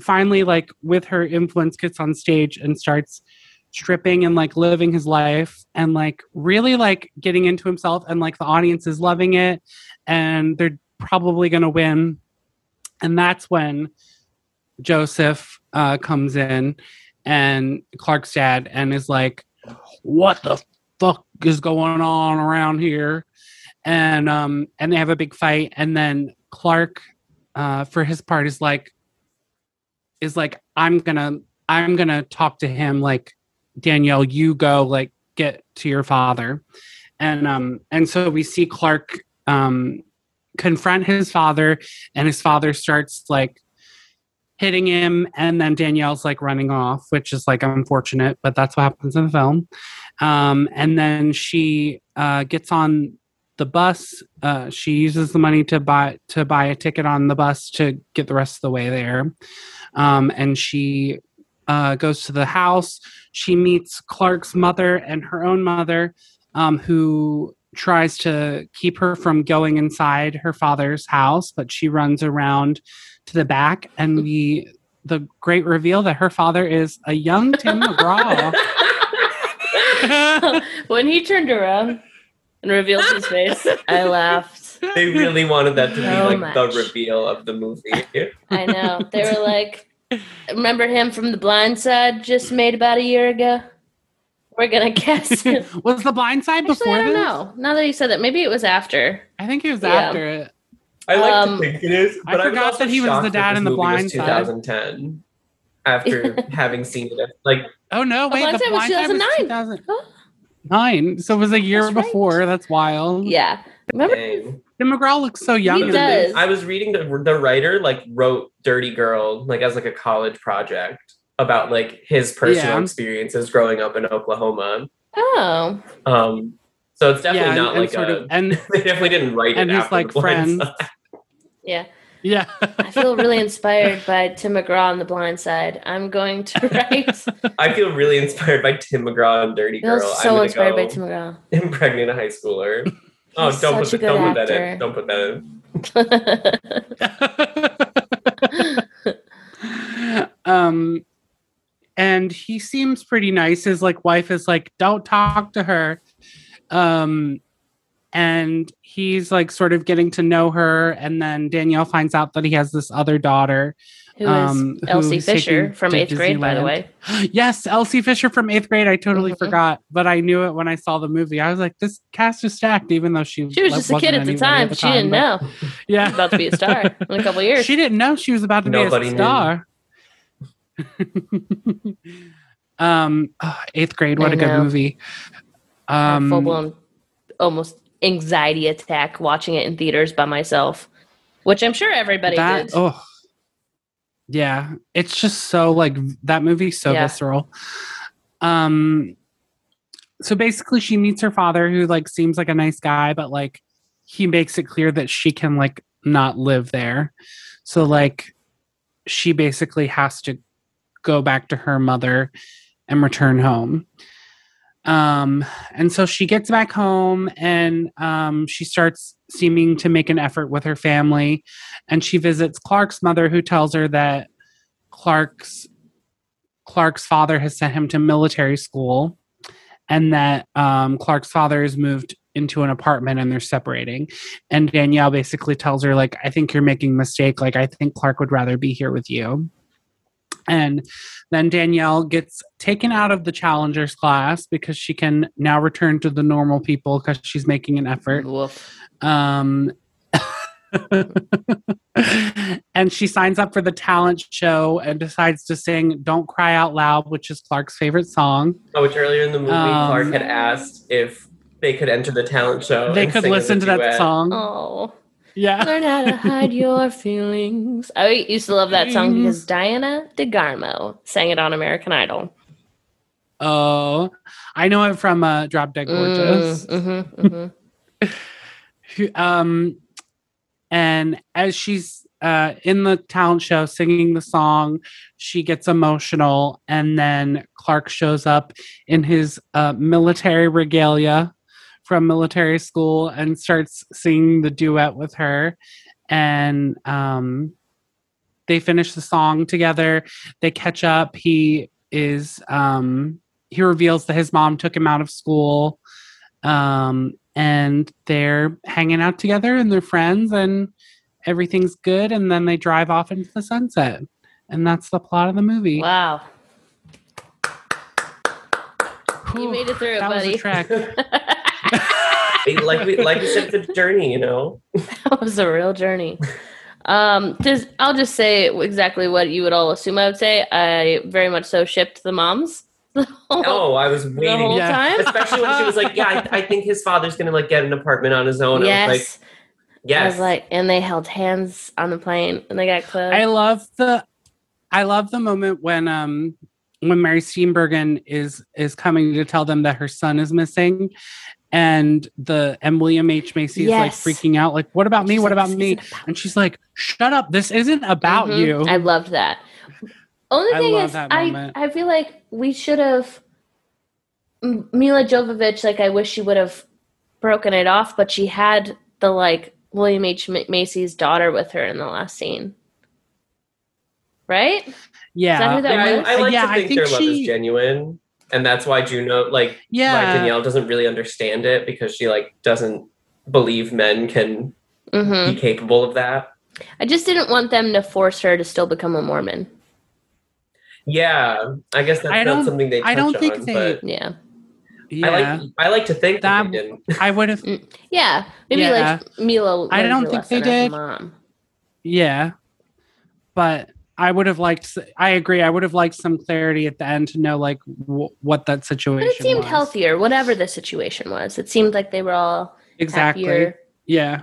finally like with her influence gets on stage and starts stripping and like living his life and like really like getting into himself and like the audience is loving it and they're probably going to win and that's when joseph uh, comes in and clark's dad and is like what the fuck is going on around here. And um and they have a big fight. And then clark uh for his part is like is like i'm gonna i'm gonna talk to him like danielle you go like get to your father. And um and so we see clark um confront his father. And his father starts like hitting him. And then danielle's like running off which is like unfortunate. But that's what happens in the film um and then she uh gets on the bus uh she uses the money to buy to buy a ticket on the bus to get the rest of the way there. Um and she uh goes to the house. She meets clark's mother and her own mother um who tries to keep her from going inside her father's house but she runs around to the back. And we the great reveal that her father is a young tim [LAUGHS] mcgraw [LAUGHS] when he turned around and revealed his face, I laughed. They really wanted that to be like much. the reveal of the movie. I know. They were like, remember him from The Blind Side just made about a year ago? We're going to cast him. was the blind side Actually, before I don't this know. Now that you said that, maybe it was after. i think it was Yeah. after it I like Um, to think it is, I but I, forgot was that he was the dad in The Blind Side. 2010. After [LAUGHS] having seen it, like Oh no! Wait, Blind the Side was blind side was 2009. 2009. So it was a year That's right. before. That's wild. Yeah. Remember? dang. Tim McGraw looks so young. He does. I was reading the the writer like wrote Dirty Girl like as like a college project about like his personal Yeah. experiences growing up in Oklahoma. Oh. Um, so it's definitely Yeah, not and, like and sort a. of, and [LAUGHS] they definitely didn't write and it his, after like, The friends. Yeah. Yeah. I feel really inspired by Tim McGraw on The Blind Side. I'm going to [LAUGHS] write. I feel really inspired by Tim McGraw and Dirty I feel Girl. I'm so gonna inspired go by Tim McGraw. [LAUGHS] impregnate a high schooler. Oh, He's don't put, such a that, don't good put that in. Don't put that in. [LAUGHS] um, and he seems pretty nice. His like wife is like, "Don't talk to her." Um, and he's like sort of getting to know her, and then Danielle finds out that he has this other daughter. Who is Um, Elsie Fisher from to eighth grade, by the way. [GASPS] yes, Elsie Fisher from eighth grade. I totally Mhm. forgot, but I knew it when I saw the movie. I was like, this cast is stacked, even though she She was just a kid at the anybody time. the she didn't but- know. [LAUGHS] Yeah, about to be a star in a [LAUGHS] couple years. She didn't know she was about to Nobody be a star. [LAUGHS] um, oh, eighth grade. What I a good movie. Um, Full Um, blown, almost anxiety attack watching it in theaters by myself, which I'm sure everybody that did. oh, yeah. It's just so like that movie's so Yeah. visceral. Um, so basically, she meets her father, who like seems like a nice guy, but like he makes it clear that she can like not live there. So like she basically has to go back to her mother and return home. Um, and so she gets back home and um, she starts seeming to make an effort with her family. And she visits Clark's mother, who tells her that Clark's Clark's father has sent him to military school, and that um, Clark's father has moved into an apartment and they're separating. And Danielle basically tells her, like, I think you're making a mistake. Like, I think Clark would rather be here with you. And then Danielle gets taken out of the challengers class because she can now return to the normal people because she's making an effort. Woof. Um, [LAUGHS] and she signs up for the talent show and decides to sing Don't Cry Out Loud, which is Clark's favorite song. Oh, which earlier in the movie, Um, Clark had asked if they could enter the talent show. they could sing as a listen to that song. Oh, Yeah. Learn how to hide your feelings. I used to love that song because Diana DeGarmo sang it on American Idol. Oh, I know it from uh, Drop Dead Gorgeous. Mm, mhm, mhm. Um, and as she's uh, in the talent show singing the song, she gets emotional, and then Clark shows up in his uh, military regalia from military school and starts singing the duet with her, and um, they finish the song together. They catch up. He is um, he reveals that his mom took him out of school um, and they're hanging out together and they're friends and everything's good and then they drive off into the sunset and that's the plot of the movie Wow. You made it through it, that was buddy. [LAUGHS] [LAUGHS] a trek like we like we said, it's a journey, you know. [LAUGHS] that was a real journey. Um, just I'll just say exactly what you would all assume I would say. I very much so shipped the moms. [LAUGHS] the whole, Oh, I was waiting the waiting, whole Yeah. time. especially when she was like, "Yeah, I, I think his father's gonna like get an apartment on his own." I yes. was like, "Yes." I was like, and they held hands on the plane and they got close. i love the i love the moment when um when mary steenburgen is is coming to tell them that her son is missing and the and william h macy is like freaking out like what about me what like, about me about and she's like shut up this isn't about Mhm. you I loved that. Only thing love is, I. I feel like we should have M- Milla Jovovich. Like I wish she would have broken it off, but she had the like William H Macy's daughter with her in the last scene, right? yeah who that Yeah, was? I, I like Yeah, to I think, think their love is genuine, and that's why Juno, like, yeah like Danielle, doesn't really understand it because she like doesn't believe men can hmm be capable of that. I just didn't want them to force her to still become a Mormon. Yeah, I guess that's I not something they touch I don't think on, they- but Yeah, yeah I like I like to think that, That- they didn't. [LAUGHS] I would have yeah. Maybe Yeah. like Milla. I don't think they lesson as a did. Mom. yeah but i would have liked i agree i would have liked some clarity at the end to know like w- what that situation. But situation it seemed was. healthier, whatever the situation was. It seemed like they were all exactly happier. yeah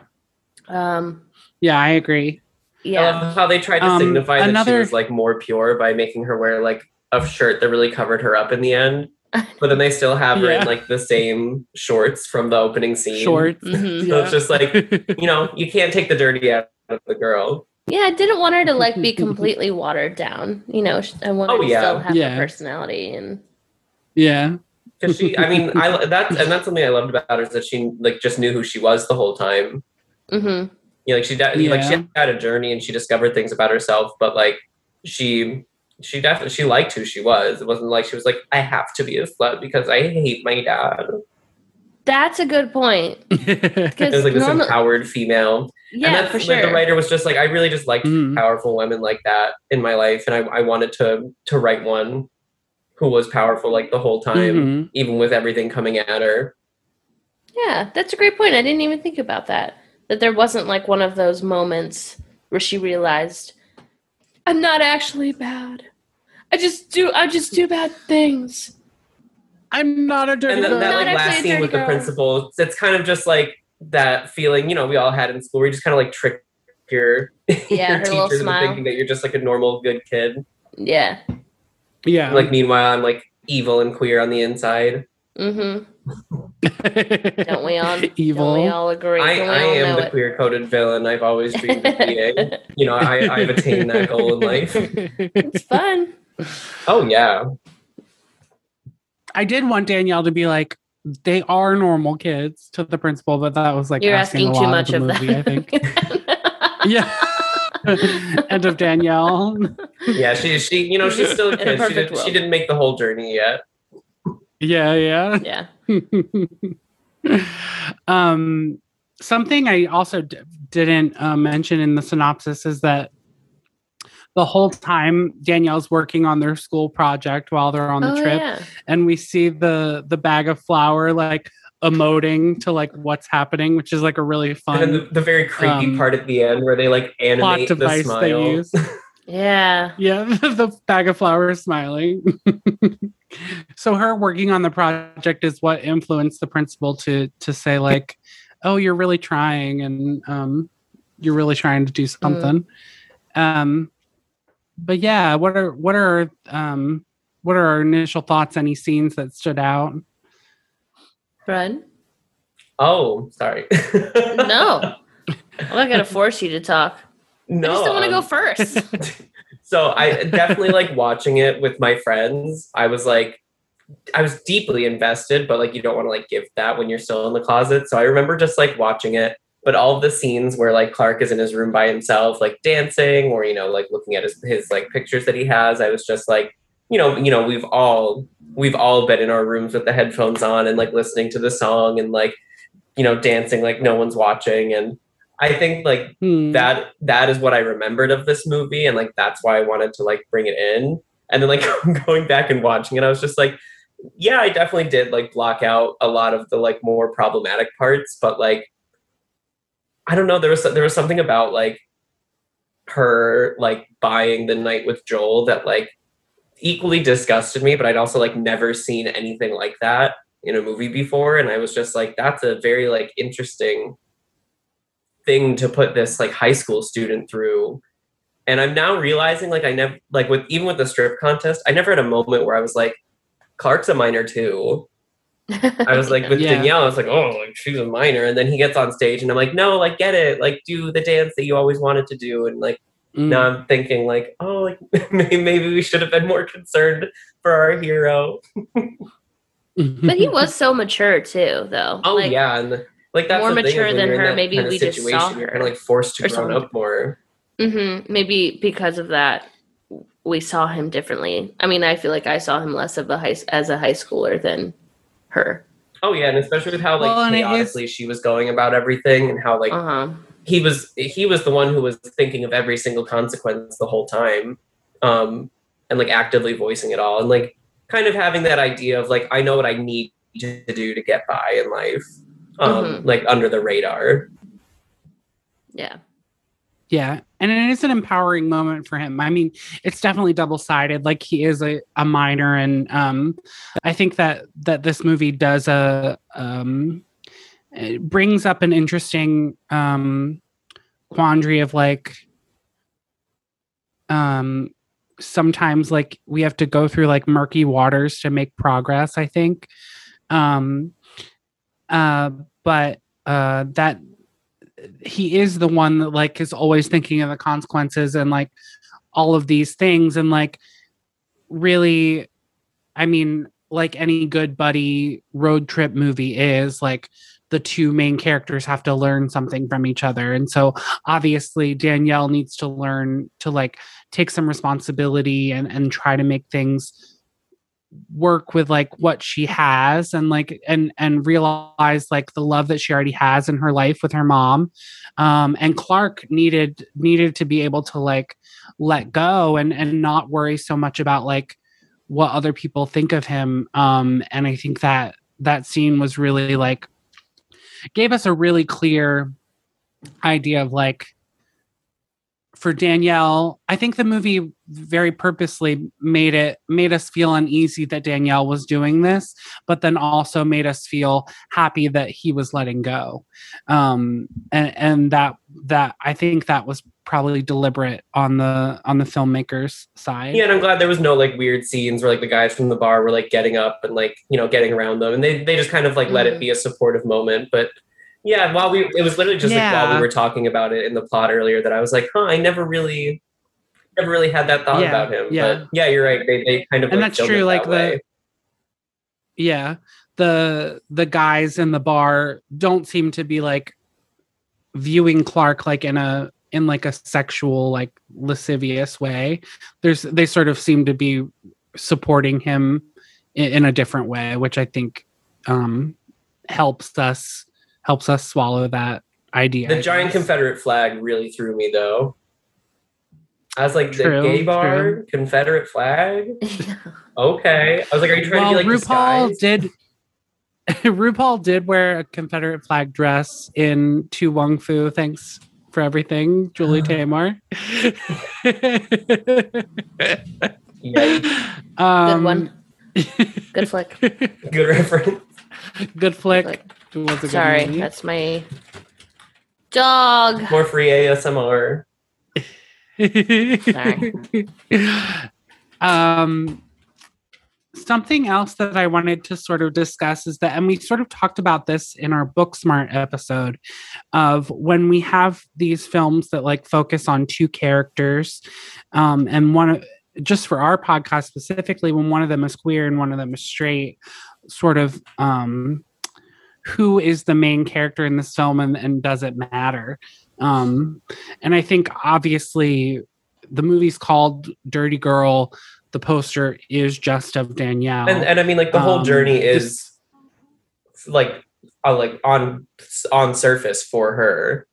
Um, yeah i agree I yeah. love how they tried to Um, signify that she another- was like more pure by making her wear like a shirt that really covered her up in the end. [LAUGHS] But then they still have her Yeah. in like the same shorts from the opening scene. shorts Mhm. So it's just like, [LAUGHS] you know, you can't take the dirty out of the girl. Yeah, I didn't want her to like be [LAUGHS] completely watered down. You know, I wanted Oh, to yeah. still have Yeah. her personality and yeah Because she, I mean, I [LAUGHS] that's and that's something I loved about her is that she like just knew who she was the whole time. Mm-hmm. You know, like she de- like she had a journey and she discovered things about herself, but like she she definitely she liked who she was. It wasn't like she was like I have to be a slut because I hate my dad. that's a good point. [LAUGHS] It Because was like this normal- empowered female. And yeah, that's for sure. the writer was just like, I really just liked Mhm. powerful women like that in my life, and I, I wanted to to write one who was powerful like the whole time, Mhm. even with everything coming at her. Yeah, that's a great point. I didn't even think about that. That there wasn't like one of those moments where she realized, I'm not actually bad. I just do. I just do bad things. i'm not a dirty And then girl. that like last scene dirty with the principal, it's, it's kind of just like that feeling you know we all had in school where you just kind of like trick your, [LAUGHS] Yeah, your teachers into thinking that you're just like a normal good kid. Yeah. yeah Like meanwhile, I'm like evil and queer on the inside. Mm-hmm. [LAUGHS] Don't we all? evil Don't we all agree? I, I all am the it? queer coded villain I've always dreamed of [LAUGHS] being. you know, I, I've attained that goal in life. It's fun. Oh yeah. i did want danielle to be like they are normal kids to the principal but that was like You're asking, asking a too lot much of of the movie i think yeah [LAUGHS] end of danielle Yeah, she she you know she's still a In a. She, did, she didn't make the whole journey yet. yeah yeah yeah. [LAUGHS] um, something I also d- didn't uh, mention in the synopsis is that the whole time Danielle's working on their school project while they're on the oh, trip, yeah. and we see the the bag of flour like emoting to like what's happening, which is like a really And fun the, the very creepy um, part at the end where they like plot animate the device smile. they use. [LAUGHS] Yeah. Yeah, [LAUGHS] the bag of flour smiling. [LAUGHS] so her working on the project is what influenced the principal to to say like, "Oh, you're really trying," and um, you're really trying to do something. Um, but yeah, what are what are um what are our initial thoughts? Any scenes that stood out? Fred? Oh, sorry. [LAUGHS] No. I'm not gonna force you to talk. no. I just don't want to um, go first. [LAUGHS] so I definitely like watching it with my friends. I was like, I was deeply invested, but like you don't want to like give that when you're still in the closet. So I remember just like watching it, but all of the scenes where like Clark is in his room by himself, like dancing, or you know, like looking at his his like pictures that he has, I was just like, you know, you know, we've all we've all been in our rooms with the headphones on and like listening to the song and like, you know, dancing like no one's watching. And I think like Hmm. that that is what I remembered of this movie, and like that's why I wanted to like bring it in. And then like [LAUGHS] going back and watching it, I was just like, yeah, I definitely did like block out a lot of the like more problematic parts, but like I don't know, there was there was something about like her like buying the night with Joel that like equally disgusted me, but I'd also like never seen anything like that in a movie before, and I was just like, that's a very like interesting thing to put this like high school student through. And i'm now realizing like i never like with even with the strip contest i never had a moment where i was like clark's a minor too i was like [LAUGHS] with Yeah. danielle i was like oh like she's a minor and then he gets on stage and i'm like no like get it like do the dance that you always wanted to do and like Mm. now i'm thinking like oh like [LAUGHS] maybe, maybe we should have been more concerned for our hero [LAUGHS] but he was so mature too, though. oh Like, yeah and like that's more the mature when than her, maybe kind of we just saw situation, you're her kind of like forced to or grow something. up more Mm-hmm. Maybe because of that, we saw him differently. I mean, I feel like I saw him less of a high as a high schooler than her. Oh yeah, and especially with how like Well, and it is- chaotically she was going about everything, and how like Uh huh. he was he was the one who was thinking of every single consequence the whole time, um, and like actively voicing it all, and like kind of having that idea of like I know what I need to do to get by in life, um, Mhm. like under the radar. Yeah. Yeah. And it is an empowering moment for him. I mean, it's definitely double sided. Like he is a, a minor. And um, I think that that this movie does a um, brings up an interesting um, quandary of like um sometimes like we have to go through like murky waters to make progress i think um uh but uh that he is the one that like is always thinking of the consequences and like all of these things. And like really i mean like any good buddy road trip movie is like the two main characters have to learn something from each other. And so obviously danielle needs to learn to like take some responsibility and and try to make things work with like what she has and like and and realize like the love that she already has in her life with her mom. Um and clark needed needed to be able to like let go and and not worry so much about like what other people think of him. Um and i think that that scene was really like gave us a really clear idea of like for Danielle, I think the movie very purposely made it made us feel uneasy that Danielle was doing this, but then also made us feel happy that he was letting go. Um, and and that that I think that was probably deliberate on the on the filmmakers side. Yeah, and I'm glad there was no like weird scenes where like the guys from the bar were like getting up and like you know getting around them, and they they just kind of like let it be a supportive moment. But yeah, while we it was literally just like while we were talking about it in the plot earlier that I was like, huh, I never really never really had that thought Yeah, about him. yeah. But yeah, you're right. They they kind of And like, that's true, like that the- way. yeah the the guys in the bar don't seem to be like viewing clark like in a in like a sexual like lascivious way there's they sort of seem to be supporting him in, in a different way which i think um helps us helps us swallow that idea The giant. Confederate flag really threw me though. I was like, True, the gay bar, true. Confederate flag. [LAUGHS] Okay, I was like, are you trying well to be like rupaul disguised? did [LAUGHS] rupaul did wear a confederate flag dress in to wong foo thanks for everything julie [GASPS] newmar [LAUGHS] um, Good one. Good flick. good reference. good flick Flick. It good Sorry, that's my Dog. More free ASMR. [LAUGHS] um something else that I wanted to sort of discuss is that, and we sort of talked about this in our Booksmart episode of when we have these films that like focus on two characters, um, and one of just for our podcast specifically, when one of them is queer and one of them is straight, sort of um, who is the main character in this film and, and does it matter? Um, and I think obviously the movie's called Dirty Girl the poster is just of Danielle. And, and I mean, like the whole Um, journey this- is like, uh, like on on surface for her,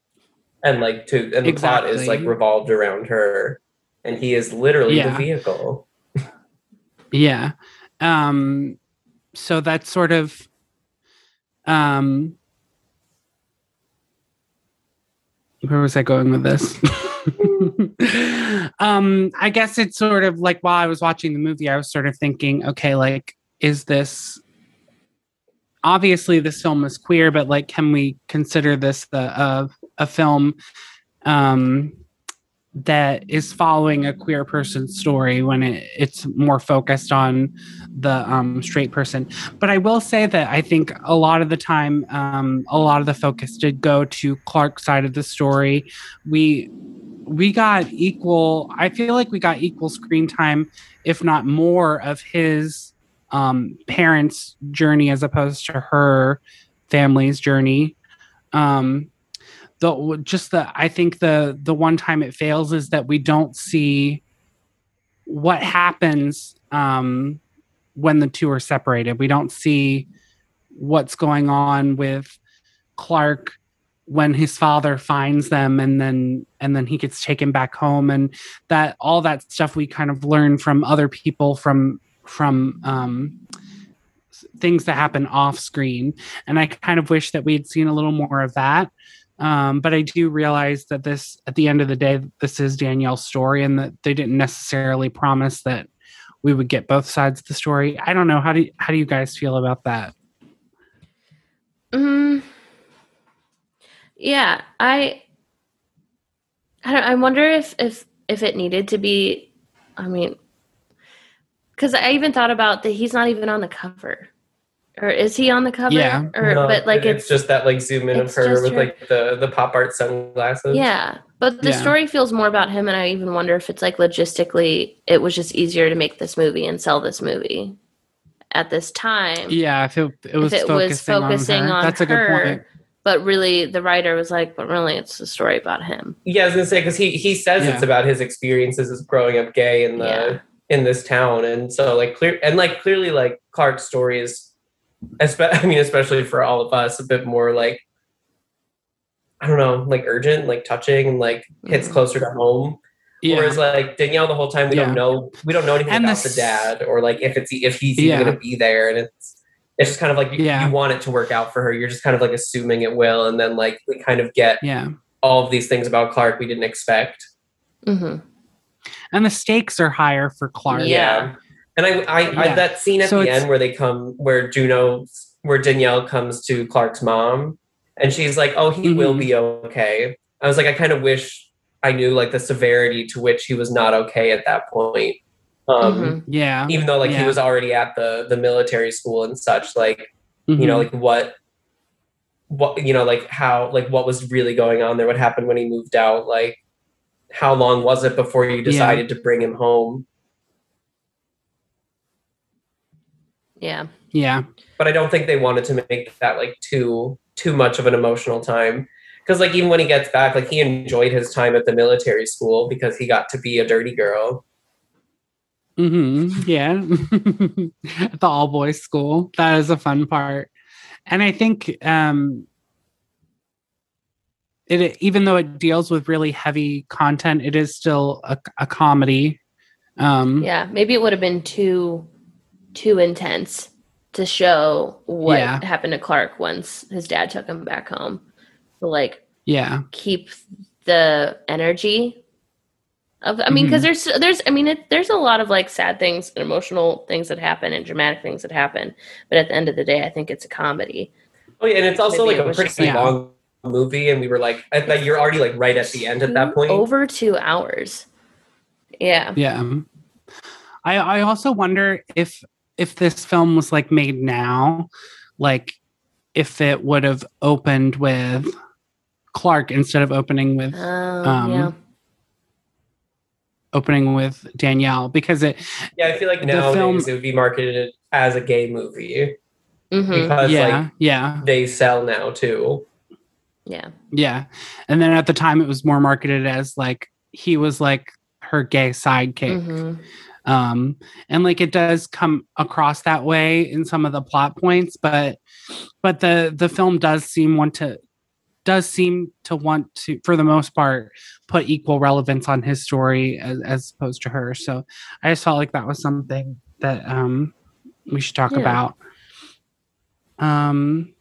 and like to and the plot is like revolved around her, and he is literally the vehicle. Yeah. Um so that's sort of um where was I going with this? [LAUGHS] um I guess it's sort of like while I was watching the movie I was sort of thinking okay like is this obviously this film is queer but like can we consider this a a, a film um that is following a queer person's story when it, it's more focused on the um, straight person. But I will say that I think a lot of the time, um, a lot of the focus did go to Clark's side of the story. We we got equal. I feel like we got equal screen time, if not more, of his um, parents' journey as opposed to her family's journey. Um, the just the I think the the one time it fails is that we don't see what happens um, when the two are separated. We don't see what's going on with Clark when his father finds them and then and then he gets taken back home. And that all that stuff we kind of learn from other people from from um things that happen off screen. And i kind of wish that we had seen a little more of that um, but I do realize that this, at the end of the day, this is Danielle's story, and that they didn't necessarily promise that we would get both sides of the story. I don't know how do you, how do you guys feel about that? Mm, yeah, I, I, I wonder if if if it needed to be. I mean, because I even thought about that he's not even on the cover, or is he on the cover? Yeah. or No, but like it- it's, just that like zoom in of her with her- like the the pop art sunglasses. yeah. But the Yeah. story feels more about him, and I even wonder if it's like logistically, it was just easier to make this movie and sell this movie at this time. Yeah, if it, it was if it was focusing, focusing on, her. on, that's a good point. But really, the writer was like, "But really, it's a story about him." yeah. I was gonna say because he he says Yeah. it's about his experiences as growing up gay in the Yeah. in this town, and so like clear and like clearly like Clark's story is, espe- [LAUGHS] I mean, especially for all of us, a bit more like I don't know, like urgent, like touching, and like hits Mhm. closer to home. Yeah, Whereas like Danielle, the whole time we Yeah. don't know we don't know anything And about this- the dad or like if it's if he's Yeah. even going to be there, and it's it's just kind of like you, Yeah. you want it to work out for her. You're just kind of like assuming it will, and then like we kind of get yeah, all of these things about Clark we didn't expect. Mm-hmm. and the stakes are higher for Clark. Yeah. And I, I, I that scene at So the end where they come, where Juno, where Danielle comes to Clark's mom, and she's like, "Oh, he will Mhm. be okay." I was like, I kind of wish I knew like the severity to which he was not okay at that point. Um, Mhm. yeah, Even though like Yeah. he was already at the the military school and such, like you know, Mhm. like what, what you know, like how, like what was really going on there? What happened when he moved out? Like, how long was it before you decided to bring him home? Yeah. yeah, but I don't think they wanted to make that like too too much of an emotional time because like even when he gets back like he enjoyed his time at the military school because he got to be a dirty girl hmm yeah. [LAUGHS] At the all boys school, that is a fun part, and I think um, it even though it deals with really heavy content, it is still a, a comedy. Um, Yeah. Maybe it would have been too too intense to show what Yeah. happened to Clark once his dad took him back home. To like yeah, keep the energy of I mean mm-hmm. because there's there's I mean it, there's a lot of like sad things and emotional things that happen and dramatic things that happen but at the end of the day I think it's a comedy oh yeah and it's also Maybe like it a pretty just like- long movie, and we were like, I thought you're already like right at the end at that point. Over two hours. Yeah. Yeah. I I also wonder if if this film was like made now, like if it would have opened with Clark instead of opening with Oh, Um, yeah. opening with Danielle because it Yeah, I feel like The nowadays film- it would be marketed as a gay movie hmm because yeah like yeah they sell now too. Yeah. yeah and then at the time it was more marketed as like he was like her gay sidekick hmm um and like it does come across that way in some of the plot points but but the the film does seem want to does seem to want to for the most part put equal relevance on his story as, as opposed to her so i just felt like that was something that um we should talk Yeah. about um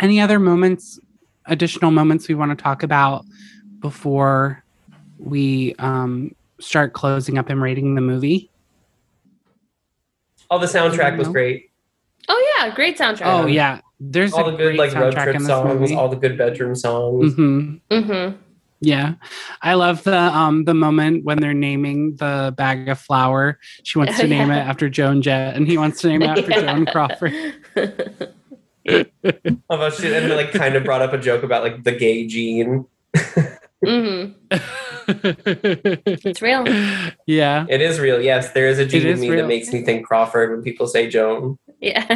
any other moments additional moments we want to talk about before we um start closing up and rating the movie? All the soundtrack was great. Oh yeah, great soundtrack. oh yeah. There's All a the good great like road soundtrack trip songs, movie. all the good bedroom songs. hmm hmm yeah. I love the um the moment when they're naming the bag of flour. She wants to [LAUGHS] Oh, name it after joan jett and he wants to name it [LAUGHS] after joan crawford. Although she and they, like kind of brought up a joke about like the gay gene. [LAUGHS] hmm It's real. yeah It is real. Yes, there is a gene in me real. that makes me think Crawford when people say Joan. Yeah. [LAUGHS]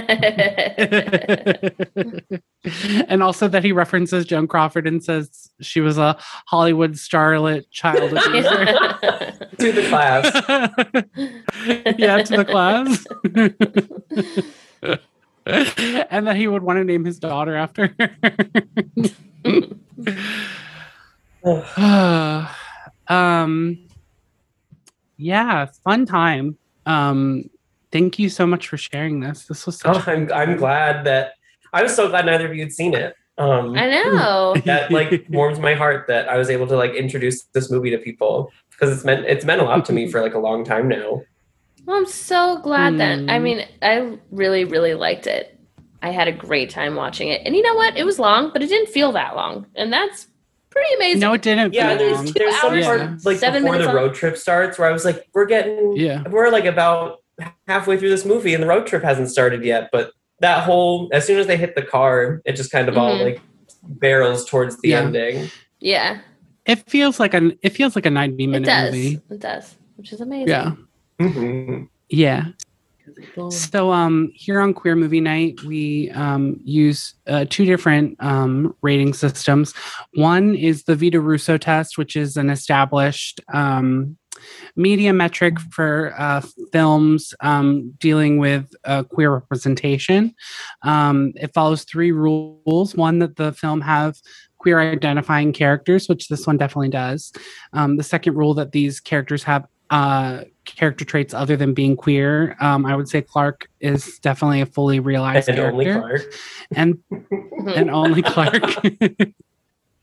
and also that he references Joan Crawford and says she was a Hollywood starlet child abuser. To the class. [LAUGHS] yeah, to the class. [LAUGHS] and that he would want to name his daughter after her. [SIGHS] um yeah, fun time. Um thank you so much for sharing this. This was such Oh, I'm I'm glad that I was so glad neither of you had seen it. Um, I know. [LAUGHS] that like warms my heart that I was able to like introduce this movie to people because it's meant it's meant a lot to me for like a long time now. Well, I'm so glad that. I Mm. mean, I really, really liked it. I had a great time watching it. And you know what? It was long, but it didn't feel that long. And that's pretty amazing. No, it didn't. Yeah, feel there's two There's some hours part and like seven before the minutes long. road trip starts where I was like, we're getting Yeah. we're like about halfway through this movie and the road trip hasn't started yet. But that whole as soon as they hit the car, it just kind of all Mhm. like barrels towards the Yeah. ending. yeah, It feels like an it feels like a 90 it minute does. movie. It does, which is amazing. Yeah. Mhm. Yeah. So um here on Queer Movie Night, we um use uh, two different um rating systems. One is the Vito Russo test, which is an established um media metric for uh, films um, dealing with uh, queer representation. Um, it follows three rules. One that the film have queer identifying characters, which this one definitely does. Um, the second rule that these characters have uh, character traits other than being queer. Um, I would say Clark is definitely a fully realized And character, only Clark. and [LAUGHS] and only Clark.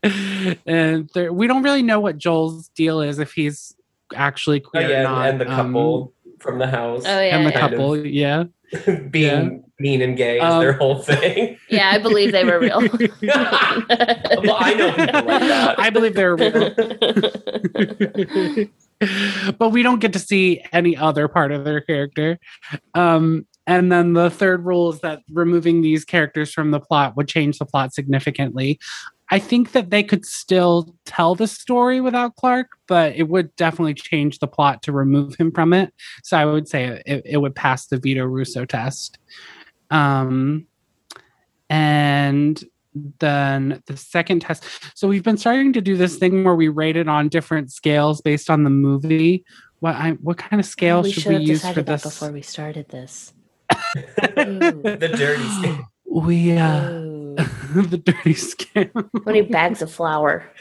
[LAUGHS] and there, we don't really know what Joel's deal is if he's actually Oh, queer or yeah, not. and the um, couple from the house. Oh yeah, and the yeah. Kind of. couple, yeah. [LAUGHS] being mean and gay is Um, their whole thing. yeah. I believe they were real. well, I know people like that. I believe they're real. [LAUGHS] but we don't get to see any other part of their character. Um, and then the third rule is that removing these characters from the plot would change the plot significantly. I think that they could still tell the story without Clark, but it would definitely change the plot to remove him from it. So I would say it, it would pass the Vito Russo test. Um, and then the second test. So we've been starting to do this thing where we rate it on different scales based on the movie. What I what kind of scale we should should we have use for decided that this? before we started this. [LAUGHS] the dirty [GASPS] skin. We uh [LAUGHS] the dirty scale. How many bags of flour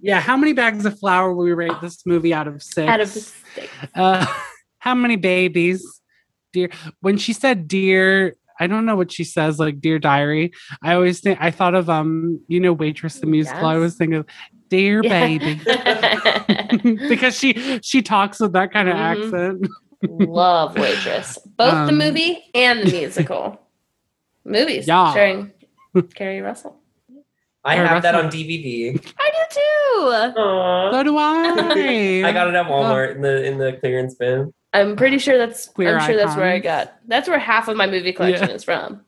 yeah, how many bags of flour will we rate this movie out of six? out of the stick? uh [LAUGHS] how many babies? Dear when she said dear I don't know what she says, like dear diary. I always think I thought of um, you know, waitress the musical. I was thinking of dear Yeah. baby. [LAUGHS] [LAUGHS] because she she talks with that kind of Mhm. accent. Love Waitress. Both the Um, movie and the musical. [LAUGHS] Movies Yeah. starring Keri Russell. I Or have that on DVD. I do too. Aww. So do I. I got it at Walmart in the in the clearance bin. I'm pretty sure that's. Queer I'm sure that's where I got. That's where half of my movie collection Yeah. is from.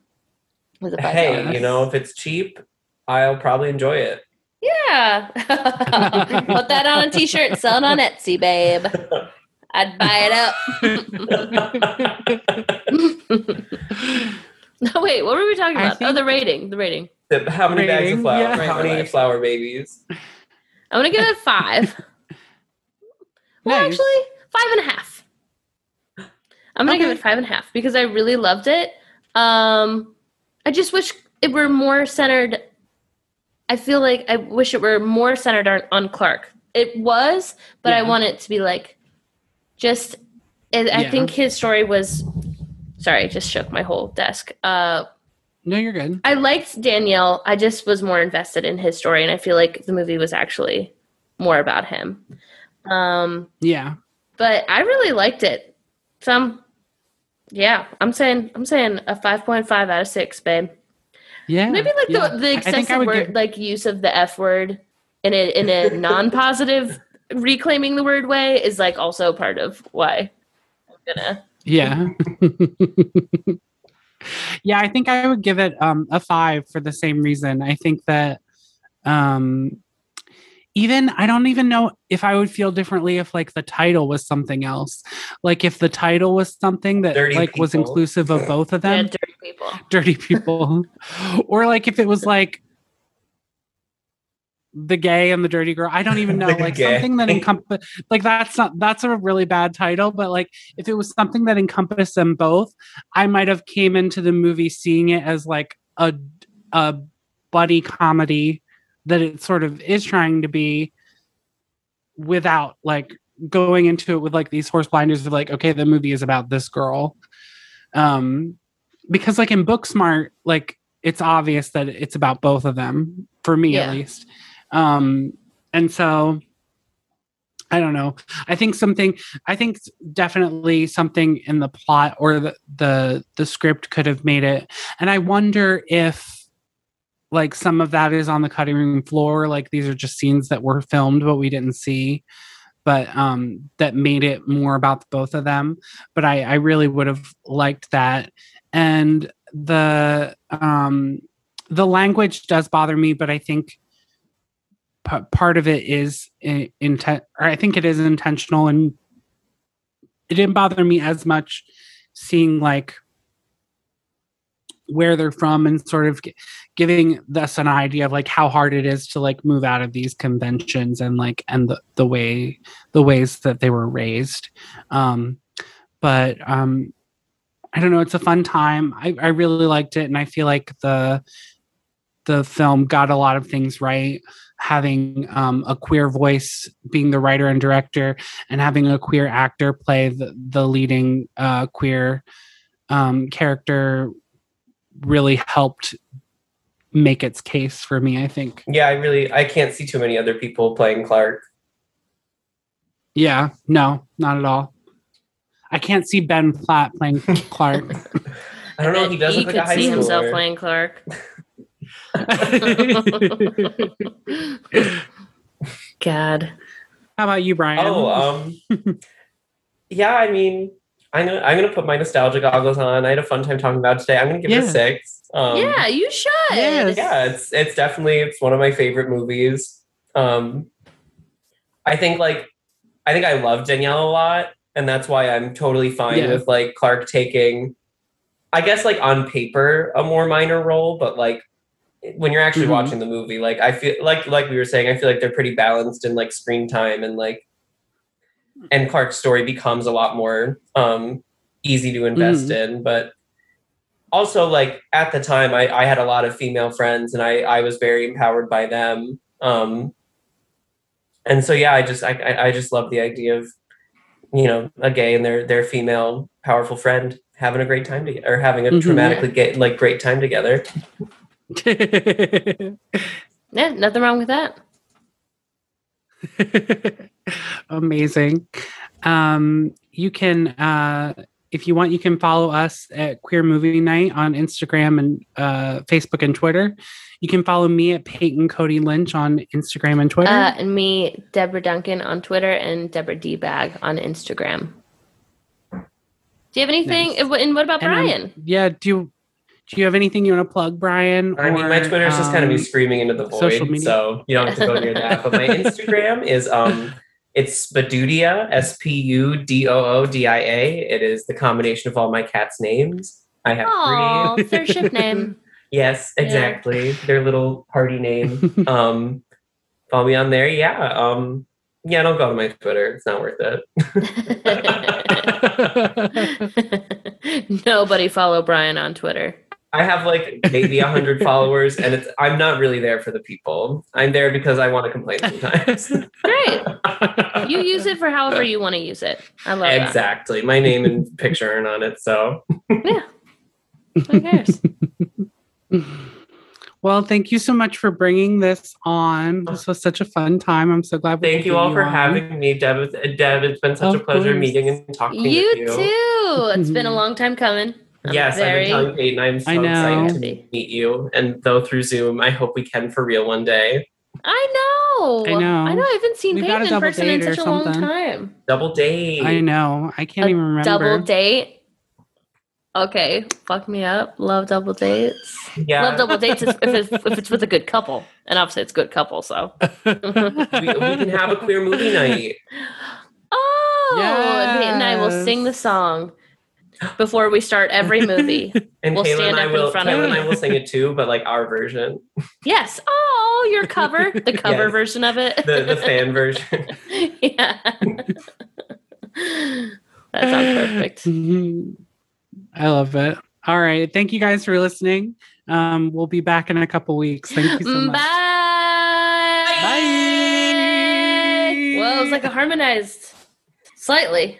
Was Hey, you know, if it's cheap, I'll probably enjoy it. Yeah. [LAUGHS] Put that on a T-shirt, sell it on Etsy, babe. I'd buy it up. no, [LAUGHS] [LAUGHS] wait. What were we talking about? oh, the rating. The rating. The- How many bags of Rating, flour? yeah. How many Right. flour babies? I'm gonna give it five. Well, Nice. actually, five and a half. I'm gonna give it five and a half because I really loved it. Um, I just wish it were more centered. I feel like I wish it were more centered on, on Clark. It was, but I want it to be like just. It, I Yeah. think his story was. Sorry, I just shook my whole desk. Uh, No, you're good. I liked Danielle. I just was more invested in his story, and I feel like the movie was actually more about him. Um, Yeah. but I really liked it. So I'm, yeah, I'm saying I'm saying a five point five out of six, babe. Yeah. Maybe like yeah. the the excessive word, give- like use of the f word in a in a [LAUGHS] non positive reclaiming the word way is like also part of why I'm gonna. Yeah. [LAUGHS] yeah, I think I would give it um a 5 for the same reason. I think that um even I don't even know if I would feel differently if like the title was something else. Like if the title was something that Dirty like was inclusive of both of Yeah, them, dirty people. [LAUGHS] dirty people. [LAUGHS] or like if it was like the gay and the dirty girl. I don't even [LAUGHS] know. Like gay. something that encompass like that's not that's a really bad title, but like if it was something that encompassed them both, I might have came into the movie seeing it as like a a buddy comedy that it sort of is trying to be without like going into it with like these horse blinders of like okay the movie is about this girl. Um because like in booksmart like it's obvious that it's about both of them for me Yeah. at least. Um and so i don't know. I think something i think definitely something in the plot or the the, the script could have made it. And i wonder if like some of that is on the cutting room floor like these are just scenes that were filmed but we didn't see but um that made it more about both of them. But i i really would have liked that. And the um the language does bother me but i think p- part of it is in, intent or i think it is intentional and it didn't bother me as much seeing like where they're from and sort of gi- giving us an idea of like how hard it is to like move out of these conventions and like and the, the way the ways that they were raised. Um but um i don't know it's a fun time. I, I really liked it and i feel like the the film got a lot of things right. Having um, a queer voice being the writer and director and having a queer actor play the, the leading uh, queer um, character really helped make its case for me i think Yeah, I really I can't see too many other people playing Clark. yeah no not at all i can't see ben platt playing [LAUGHS] clark I don't know. And He does he look like a could high see himself playing Clark. [LAUGHS] [LAUGHS] God. how about you brian Oh, um, yeah. I mean, I'm gonna I'm gonna put my nostalgia goggles on. I had a fun time talking about it today. I'm gonna give it a six. Um, yeah, you should. Yes. yeah, it's it's definitely it's one of my favorite movies. Um, I think like I think I love Danielle a lot, and that's why I'm totally fine Yeah. with like Clark taking, I guess like on paper a more minor role, but like when you're actually Mhm. watching the movie, like I feel like like we were saying, I feel like they're pretty balanced in like screen time and like, and Clark's story becomes a lot more um easy to invest Mm-hmm. in, but also like at the time I, I had a lot of female friends and I, I was very empowered by them um and so yeah i just I, I I just love the idea of you know a gay and their their female powerful friend having a great time together or having a Mhm. dramatically gay like great time together [LAUGHS] Yeah, nothing wrong with that. [LAUGHS] [LAUGHS] Amazing. Um, you can uh, if you want, you can follow us at Queer Movie Night on Instagram and uh, Facebook and Twitter. You can follow me at Peyton Cody Lynch on Instagram and Twitter. Uh, and me, Deborah Duncan on Twitter and Deborah D Bag on Instagram. Do you have anything? Nice. And what- about And, um, Brian? yeah. Do you do you have anything you want to plug, Brian? I mean, my Or, Twitter's just kind of me um, screaming into the social void, media? so you don't have to go near that. But my [LAUGHS] Instagram is um, it's Spadudia, S P U D O O D I A. It is the combination of all my cats' names. I have Oh, three. their ship name. [LAUGHS] Yes, Yeah. exactly. Their little party name. [LAUGHS] um, follow me on there. Yeah. Um, yeah. Don't go to my Twitter. It's not worth it. [LAUGHS] Nobody follow Brian on Twitter. I have like maybe a hundred [LAUGHS] followers, and it's I'm not really there for the people. I'm there because I want to complain sometimes. Great. You [LAUGHS] use it for however you want to use it. I love that. exactly. My name and picture aren't on it, so yeah. Who cares? [LAUGHS] well, thank you so much for bringing this on. This was such a fun time. I'm so glad. we thank you all for on. having me, Deb. It's- Deb, it's been such Of a pleasure course. meeting and talking to you with you. too. It's been a mm-hmm. long time coming. I'm Yes, very. I've been telling Peyton I'm so excited to meet you. And though through Zoom, I hope we can for real one day. I know. I know. I know. I haven't seen We've got a Peyton in person in date or such a long something. time. Double date. I know. I can't A even remember. Double date. Okay, fuck me up. Love double dates. Yeah. Love double dates if it's, if it's with a good couple, and obviously it's a good couple. So. [LAUGHS] we, we can have a queer movie night. Oh, and Peyton and I will sing the song before we start every movie. [LAUGHS] And We'll Kayla stand and I up in will front of Kayla and I will sing it too, but like our version. yes. Oh, your cover, [LAUGHS] the cover Yes. version of it. The the fan [LAUGHS] version. yeah. that sounds perfect. I love it. All right. Thank you guys for listening. Um, we'll be back in a couple weeks. Thank you so much. Bye. Bye. Well, it was like a harmonized slightly.